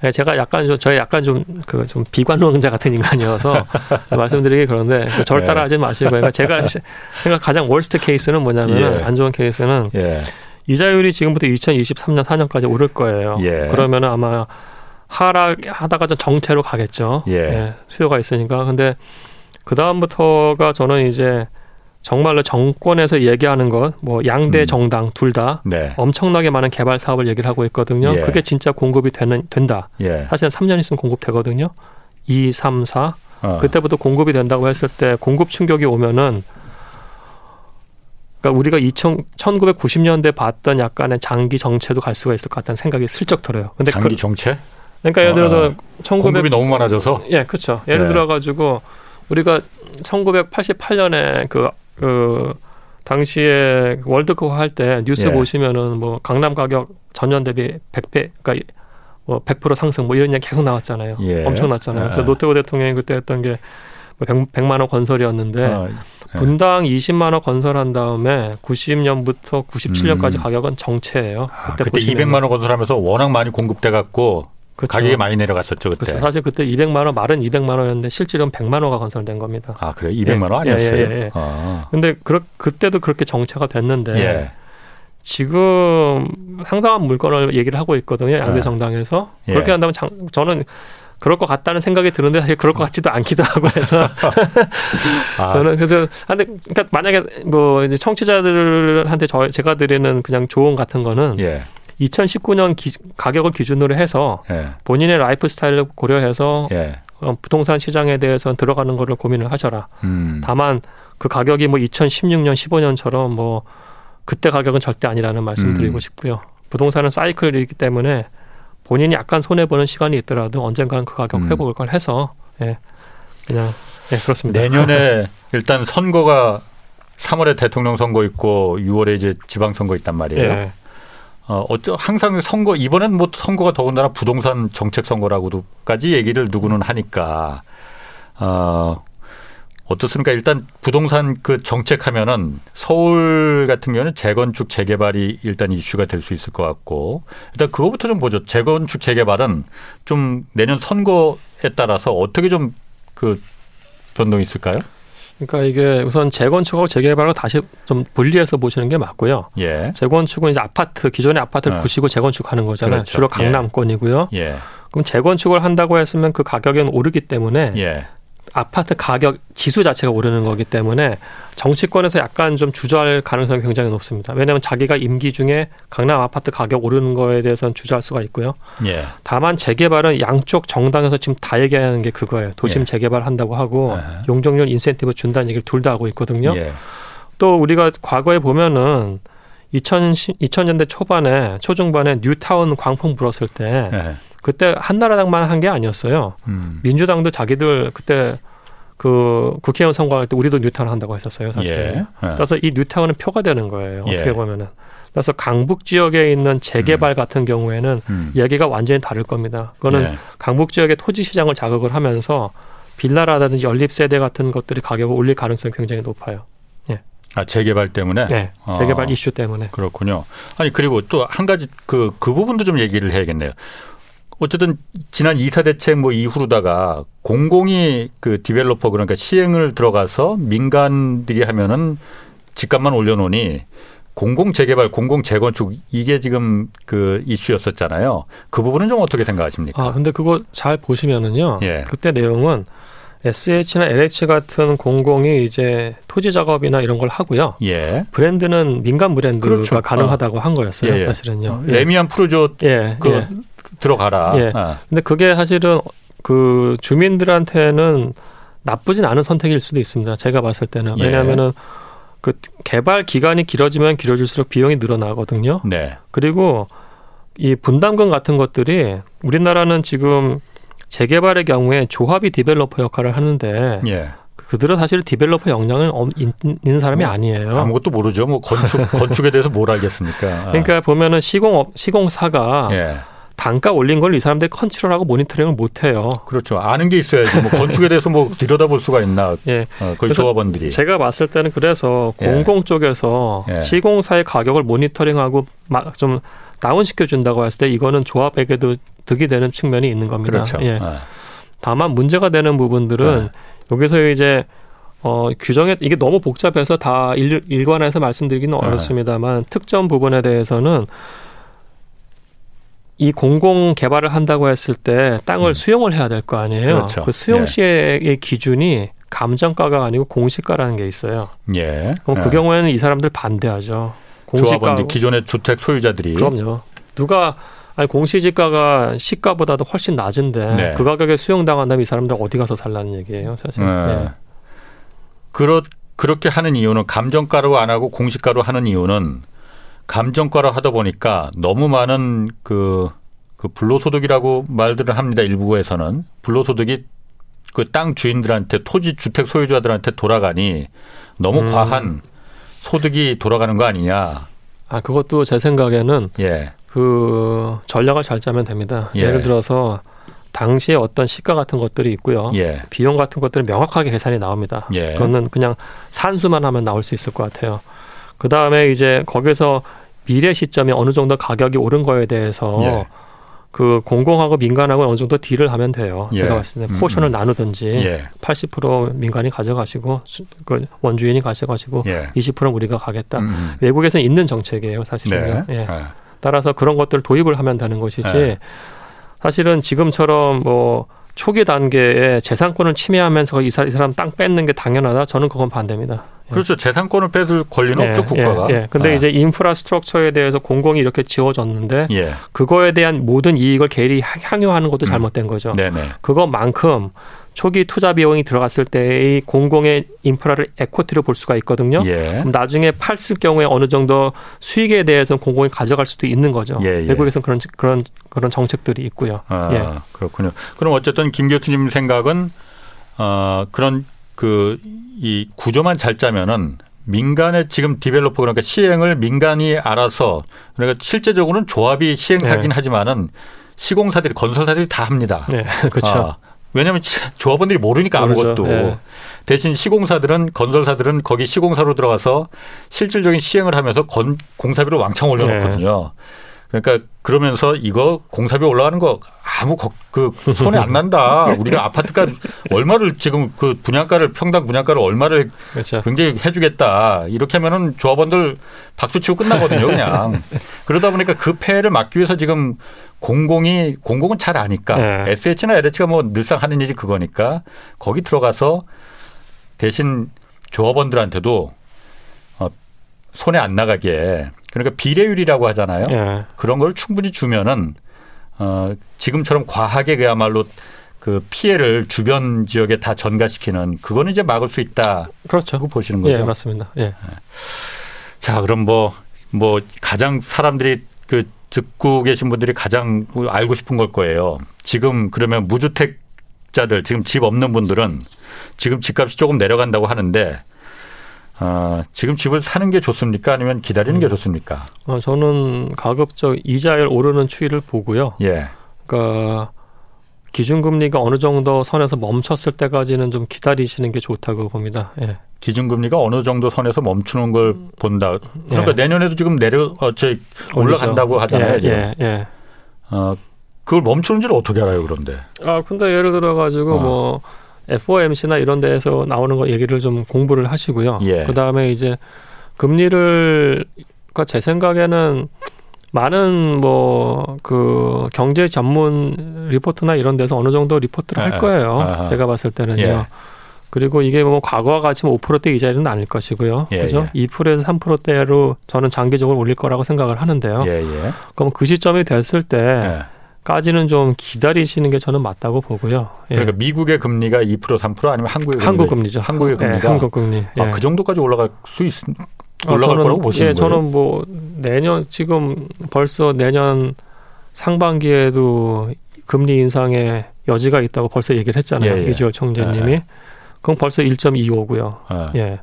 네, 제가 약간 좀 저희 약간 좀 그 좀 비관론자 같은 인간이어서 말씀드리기 그런데 그 저를 예. 따라하지 마시고 그러니까 제가 생각 가장 월스트 케이스는 뭐냐면 예. 안 좋은 케이스는 예. 이자율이 지금부터 2023년 4년까지 오를 거예요. 예. 그러면 아마 하락하다가 좀 정체로 가겠죠. 예. 예. 수요가 있으니까 근데 그 다음부터가 저는 이제 정말로 정권에서 얘기하는 것, 뭐 양대 음. 정당 둘다 네. 엄청나게 많은 개발 사업을 얘기를 하고 있거든요. 예. 그게 진짜 공급이 되는 된다. 예. 사실은 3년 있으면 공급되거든요. 2, 3, 4. 어. 그때부터 공급이 된다고 했을 때 공급 충격이 오면은 그러니까 우리가 2000, 1990년대 봤던 약간의 장기 정체도 갈 수가 있을 것 같다는 생각이 슬쩍 들어요. 근데 장기 그, 정체? 그러니까 예를 들어서 어, 1900 공급이 너무 많아져서 예, 그렇죠. 예를 네. 들어 가지고 우리가 1988년에 그, 그 당시에 월드컵 할 때 뉴스 예. 보시면은 뭐 강남 가격 전년 대비 100배 그러니까 뭐 100% 상승 뭐 이런 얘기 계속 나왔잖아요. 예. 엄청났잖아요. 그래서 예. 노태우 대통령이 그때 했던 게 100, 뭐 100만 원 건설이었는데 아, 예. 분당 20만 원 건설한 다음에 90년부터 97년까지 음. 가격은 정체예요. 아, 그때, 그때 200만 원 건설하면서 워낙 많이 공급돼 갖고 그렇죠. 가격이 많이 내려갔었죠 그때. 그렇죠. 사실 그때 200만 원 말은 200만 원이었는데 실질은 100만 원가 건설된 겁니다. 아 그래 200만 원 예, 아니었어요? 예, 예, 예. 아. 근데 그, 그때도 그렇게 정체가 됐는데 예. 지금 상당한 물건을 얘기를 하고 있거든요 양대 예. 정당에서 예. 그렇게 한다면 장, 저는 그럴 것 같다는 생각이 드는데 사실 그럴 것 같지도 않기도 하고 해서 아. 저는 그래서 근데 그러니까 만약에 뭐 이제 청취자들한테 저 제가 드리는 그냥 조언 같은 거는 예. 2019년 기, 가격을 기준으로 해서 예. 본인의 라이프 스타일을 고려해서 예. 어, 부동산 시장에 대해서 들어가는 거를 고민을 하셔라. 음. 다만 그 가격이 뭐 2016년, 15년처럼 뭐 그때 가격은 절대 아니라는 말씀 드리고 음. 싶고요. 부동산은 사이클이기 때문에 본인이 약간 손해 보는 시간이 있더라도 언젠가는 그 가격 음. 회복을 해서 예. 그냥 예, 그렇습니다. 내년에 일단 선거가 3월에 대통령 선거 있고 6월에 이제 지방 선거 있단 말이에요. 예. 어, 어쩌 항상 선거 이번엔 뭐 선거가 더군다나 부동산 정책 선거라고도까지 얘기를 누구는 하니까 어 어떻습니까? 일단 부동산 그 정책하면은 서울 같은 경우는 재건축 재개발이 일단 이슈가 될 수 있을 것 같고 일단 그거부터 좀 보죠. 재건축 재개발은 좀 내년 선거에 따라서 어떻게 좀 그 변동이 있을까요? 그러니까 이게 우선 재건축하고 재개발을 다시 좀 분리해서 보시는 게 맞고요. 예. 재건축은 이제 아파트 기존의 아파트를 어. 부시고 재건축하는 거잖아요. 그렇죠. 주로 강남권이고요. 예. 그럼 재건축을 한다고 했으면 그 가격은 오르기 때문에 예. 아파트 가격 지수 자체가 오르는 거기 때문에 정치권에서 약간 좀 주저할 가능성이 굉장히 높습니다. 왜냐하면 자기가 임기 중에 강남 아파트 가격 오르는 거에 대해서는 주저할 수가 있고요. 예. 다만 재개발은 양쪽 정당에서 지금 다 얘기하는 게 그거예요. 도심 예. 재개발 한다고 하고 예. 용적률 인센티브 준다는 얘기를 둘 다 하고 있거든요. 예. 또 우리가 과거에 보면은 2000, 2000년대 초반에 초중반에 뉴타운 광풍 불었을 때 예. 그때 한나라당만 한 게 아니었어요. 음. 민주당도 자기들 그때 그 국회의원 선거할 때 우리도 뉴타운 한다고 했었어요, 사실. 예. 예. 그래서 이 뉴타운은 표가 되는 거예요. 어떻게 예. 보면은. 그래서 강북 지역에 있는 재개발 음. 같은 경우에는 음. 얘기가 완전히 다를 겁니다. 그거는 예. 강북 지역의 토지 시장을 자극을 하면서 빌라라든지 연립 세대 같은 것들이 가격을 올릴 가능성이 굉장히 높아요. 예. 아 재개발 때문에? 네, 재개발 어, 이슈 때문에. 그렇군요. 아니 그리고 또 한 가지 그그 그 부분도 좀 얘기를 해야겠네요. 어쨌든 지난 이사 대책 뭐 이후로다가 공공이 그 디벨로퍼 그러니까 시행을 들어가서 민간들이 하면은 집값만 올려놓으니 공공 재개발, 공공 재건축 이게 지금 그 이슈였었잖아요. 그 부분은 좀 어떻게 생각하십니까? 아 근데 그거 잘 보시면은요. 예. 그때 내용은 SH나 LH 같은 공공이 이제 토지 작업이나 이런 걸 하고요. 예. 브랜드는 민간 브랜드가 그렇죠. 가능하다고 어. 한 거였어요. 예, 예. 사실은요. 예. 레미안 프로조 예. 그 예. 들어가라. 예. 아. 근데 그게 사실은 그 주민들한테는 나쁘진 않은 선택일 수도 있습니다. 제가 봤을 때는 예. 왜냐하면은 그 개발 기간이 길어지면 길어질수록 비용이 늘어나거든요. 네. 그리고 이 분담금 같은 것들이 우리나라는 지금 재개발의 경우에 조합이 developer 역할을 하는데 예. 그들은 사실 developer 역량은 있는 사람이 뭐, 아니에요. 아무것도 모르죠. 뭐 건축 건축에 대해서 뭘 알겠습니까? 그러니까 보면은 시공업 시공사가 예. 단가 올린 걸 이 사람들이 컨트롤하고 모니터링을 못 해요. 그렇죠. 아는 게 있어야지. 뭐 건축에 대해서 뭐 들여다볼 수가 있나. 예. 어, 거의 조합원들이. 제가 봤을 때는 그래서 예. 공공 쪽에서 예. 시공사의 가격을 모니터링하고 좀 다운시켜 준다고 했을 때 이거는 조합에게도 득이 되는 측면이 있는 겁니다. 그렇죠. 예. 예. 다만 문제가 되는 부분들은 예. 여기서 이제 어, 규정에 이게 너무 복잡해서 다 일, 일관해서 말씀드리기는 예. 어렵습니다만 특정 부분에 대해서는 이 공공 개발을 한다고 했을 때 땅을 음. 수용을 해야 될 거 아니에요. 그렇죠. 그 수용 예. 시의 예. 기준이 감정가가 아니고 공시가라는 게 있어요. 예. 그럼 그 예. 경우에는 이 사람들 반대하죠. 공시가 기존의 주택 소유자들이 그럼요. 누가 아니 공시지가가 시가보다도 훨씬 낮은데 네. 그 가격에 수용당한다면 이 사람들 어디 가서 살라는 얘기예요, 사실. 네. 네. 그렇 그렇게 하는 이유는 감정가로 안 하고 공시가로 하는 이유는 감정가로 하다 보니까 너무 많은 그, 그 불로소득이라고 말들을 합니다. 일부에서는 불로소득이 그 땅 주인들한테 토지 주택 소유자들한테 돌아가니 너무 음. 과한 소득이 돌아가는 거 아니냐. 아 그것도 제 생각에는 예. 그 전략을 잘 짜면 됩니다. 예. 를 들어서 당시에 어떤 시가 같은 것들이 있고요. 예. 비용 같은 것들은 명확하게 계산이 나옵니다. 예. 그거는 그냥 산수만 하면 나올 수 있을 것 같아요. 그 다음에 이제 거기서 미래 시점에 어느 정도 가격이 오른 거에 대해서 예. 그 공공하고 민간하고 어느 정도 deal을 하면 돼요. 예. 제가 봤을 때 음, 포션을 음. 나누든지 예. 80% 민간이 가져가시고 그 원주인이 가져가시고 예. 20%는 우리가 가겠다. 음. 음. 외국에서는 있는 정책이에요, 사실은요. 네. 예. 네. 따라서 그런 것들을 도입을 하면 되는 것이지 네. 사실은 지금처럼 뭐 초기 단계에 재산권을 침해하면서 이 사람 땅 뺏는 게 당연하다. 저는 그건 반대입니다. 예. 그렇죠. 재산권을 뺏을 권리는 예, 없죠 국가가. 예, 예. 근데 예. 이제 인프라스트럭처에 대해서 공공이 이렇게 지어졌는데 예. 그거에 대한 모든 이익을 개리 향유하는 것도 음. 잘못된 거죠. 네네. 그것만큼 초기 투자 비용이 들어갔을 때의 공공의 인프라를 에코티로 볼 수가 있거든요. 예. 그럼 나중에 팔쓸 경우에 어느 정도 수익에 대해서는 공공이 가져갈 수도 있는 거죠. 예, 예. 외국에서는 그런 그런 그런 정책들이 있고요. 아, 예. 그렇군요. 그럼 어쨌든 김 교수님 생각은 어, 그런 그 이 구조만 잘 짜면은 민간의 지금 디벨로퍼 그러니까 시행을 민간이 알아서 그러니까 실제적으로는 조합이 시행하긴 네. 하지만은 시공사들이 건설사들이 다 합니다. 네, 그렇죠. 아, 왜냐하면 조합원들이 모르니까 아무것도 네. 대신 시공사들은 건설사들은 거기 시공사로 들어가서 실질적인 시행을 하면서 건, 공사비를 왕창 올려놓거든요. 네. 그러니까 그러면서 이거 공사비 올라가는 거 아무 거, 그 손에 안 난다. 우리가 아파트가 얼마를 지금 그 분양가를 평당 분양가를 얼마를 그렇죠. 굉장히 해주겠다. 이렇게 하면은 조합원들 박수 치고 끝나거든요. 그냥 그러다 보니까 그 폐해를 막기 위해서 지금 공공이 공공은 잘 아니까 네. SH나 LH가 뭐 늘상 하는 일이 그거니까 거기 들어가서 대신 조합원들한테도 어, 손에 안 나가게 그러니까 비례율이라고 하잖아요. 네. 그런 걸 충분히 주면은 어, 지금처럼 과하게 그야말로 그 피해를 주변 지역에 다 전가시키는 그거는 이제 막을 수 있다. 그렇죠. 보시는 거죠. 예, 맞습니다. 예. 자, 그럼 뭐뭐 뭐 가장 사람들이 그 듣고 계신 분들이 가장 알고 싶은 걸 거예요. 지금 그러면 무주택자들 지금 집 없는 분들은 지금 집값이 조금 내려간다고 하는데 어, 지금 집을 사는 게 좋습니까? 아니면 기다리는 게 음. 좋습니까? 어, 저는 가급적 이자율 오르는 추이를 보고요. 예. 그러니까 기준금리가 어느 정도 선에서 멈췄을 때까지는 좀 기다리시는 게 좋다고 봅니다. 예. 기준금리가 어느 정도 선에서 멈추는 걸 본다. 그러니까 예. 내년에도 지금 내려 어, 저 올라간다고 하잖아요. 예, 예, 예. 어, 그걸 멈추는지를 어떻게 알아요, 그런데? 아, 근데 예를 들어 가지고 어. 뭐 FOMC나 이런 데에서 나오는 거 얘기를 좀 공부를 하시고요. 예. 그 다음에 이제 금리를 그러니까 제 생각에는 많은 뭐 그 경제 전문 리포트나 이런 데서 어느 정도 리포트를 할 아, 거예요. 아하. 제가 봤을 때는요. 예. 그리고 이게 뭐 과거와 같이 5%대 뭐 이자율은 아닐 것이고요. 예, 그죠? 예. 2%에서 3%대로 저는 장기적으로 올릴 거라고 생각을 하는데요. 예, 예. 그럼 그 시점이 됐을 때 예. 까지는 좀 기다리시는 게 저는 맞다고 보고요. 예. 그러니까 미국의 금리가 2% 3% 아니면 한국의 한국 금리죠. 한국의 예, 금리가 한국 금리. 아, 그 정도까지 올라갈 수 있, 어, 올라갈 어, 거라고 보시는 예, 거예요? 저는 뭐 내년 지금 벌써 내년 상반기에도 금리 인상의 여지가 있다고 벌써 얘기를 했잖아요. 예, 예. 이주열 총재님이. 예. 그럼 벌써 1.25고요. 예. 예.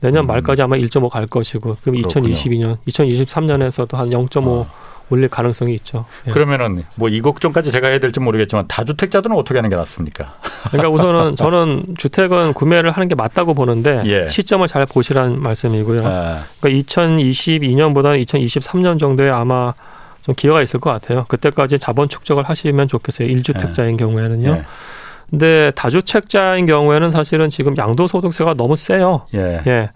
내년 음. 말까지 아마 1.5 갈 것이고 그럼 그렇군요. 2022년, 2023년에서도 한 0.5 어. 올릴 가능성이 있죠. 예. 그러면은 뭐 이 걱정까지 제가 해야 될지 모르겠지만 다주택자들은 어떻게 하는 게 낫습니까? 그러니까 우선은 저는 주택은 구매를 하는 게 맞다고 보는데 예. 시점을 잘 보시라는 말씀이고요. 아. 그러니까 2022년보다는 2023년 정도에 아마 좀 기회가 있을 것 같아요. 그때까지 자본 축적을 하시면 좋겠어요. 1주택자인 예. 경우에는요. 예. 근데 다주택자인 경우에는 사실은 지금 양도소득세가 너무 세요. 예. 예.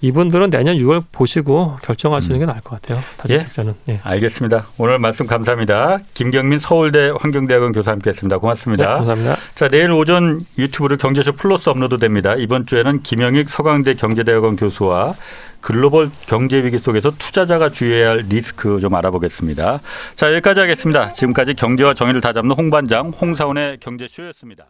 이분들은 내년 6월 보시고 결정하시는 게 나을 것 같아요. 다주택자는. 예? 예. 알겠습니다. 오늘 말씀 감사합니다. 김경민 서울대 환경대학원 교수 함께했습니다. 고맙습니다. 네, 감사합니다. 자 내일 오전 유튜브로 경제쇼 플러스 업로드됩니다. 이번 주에는 김영익 서강대 경제대학원 교수와 글로벌 경제 위기 속에서 투자자가 주의해야 할 리스크 좀 알아보겠습니다. 자 여기까지 하겠습니다. 지금까지 경제와 정의를 다잡는 홍반장 홍사원의 경제쇼였습니다.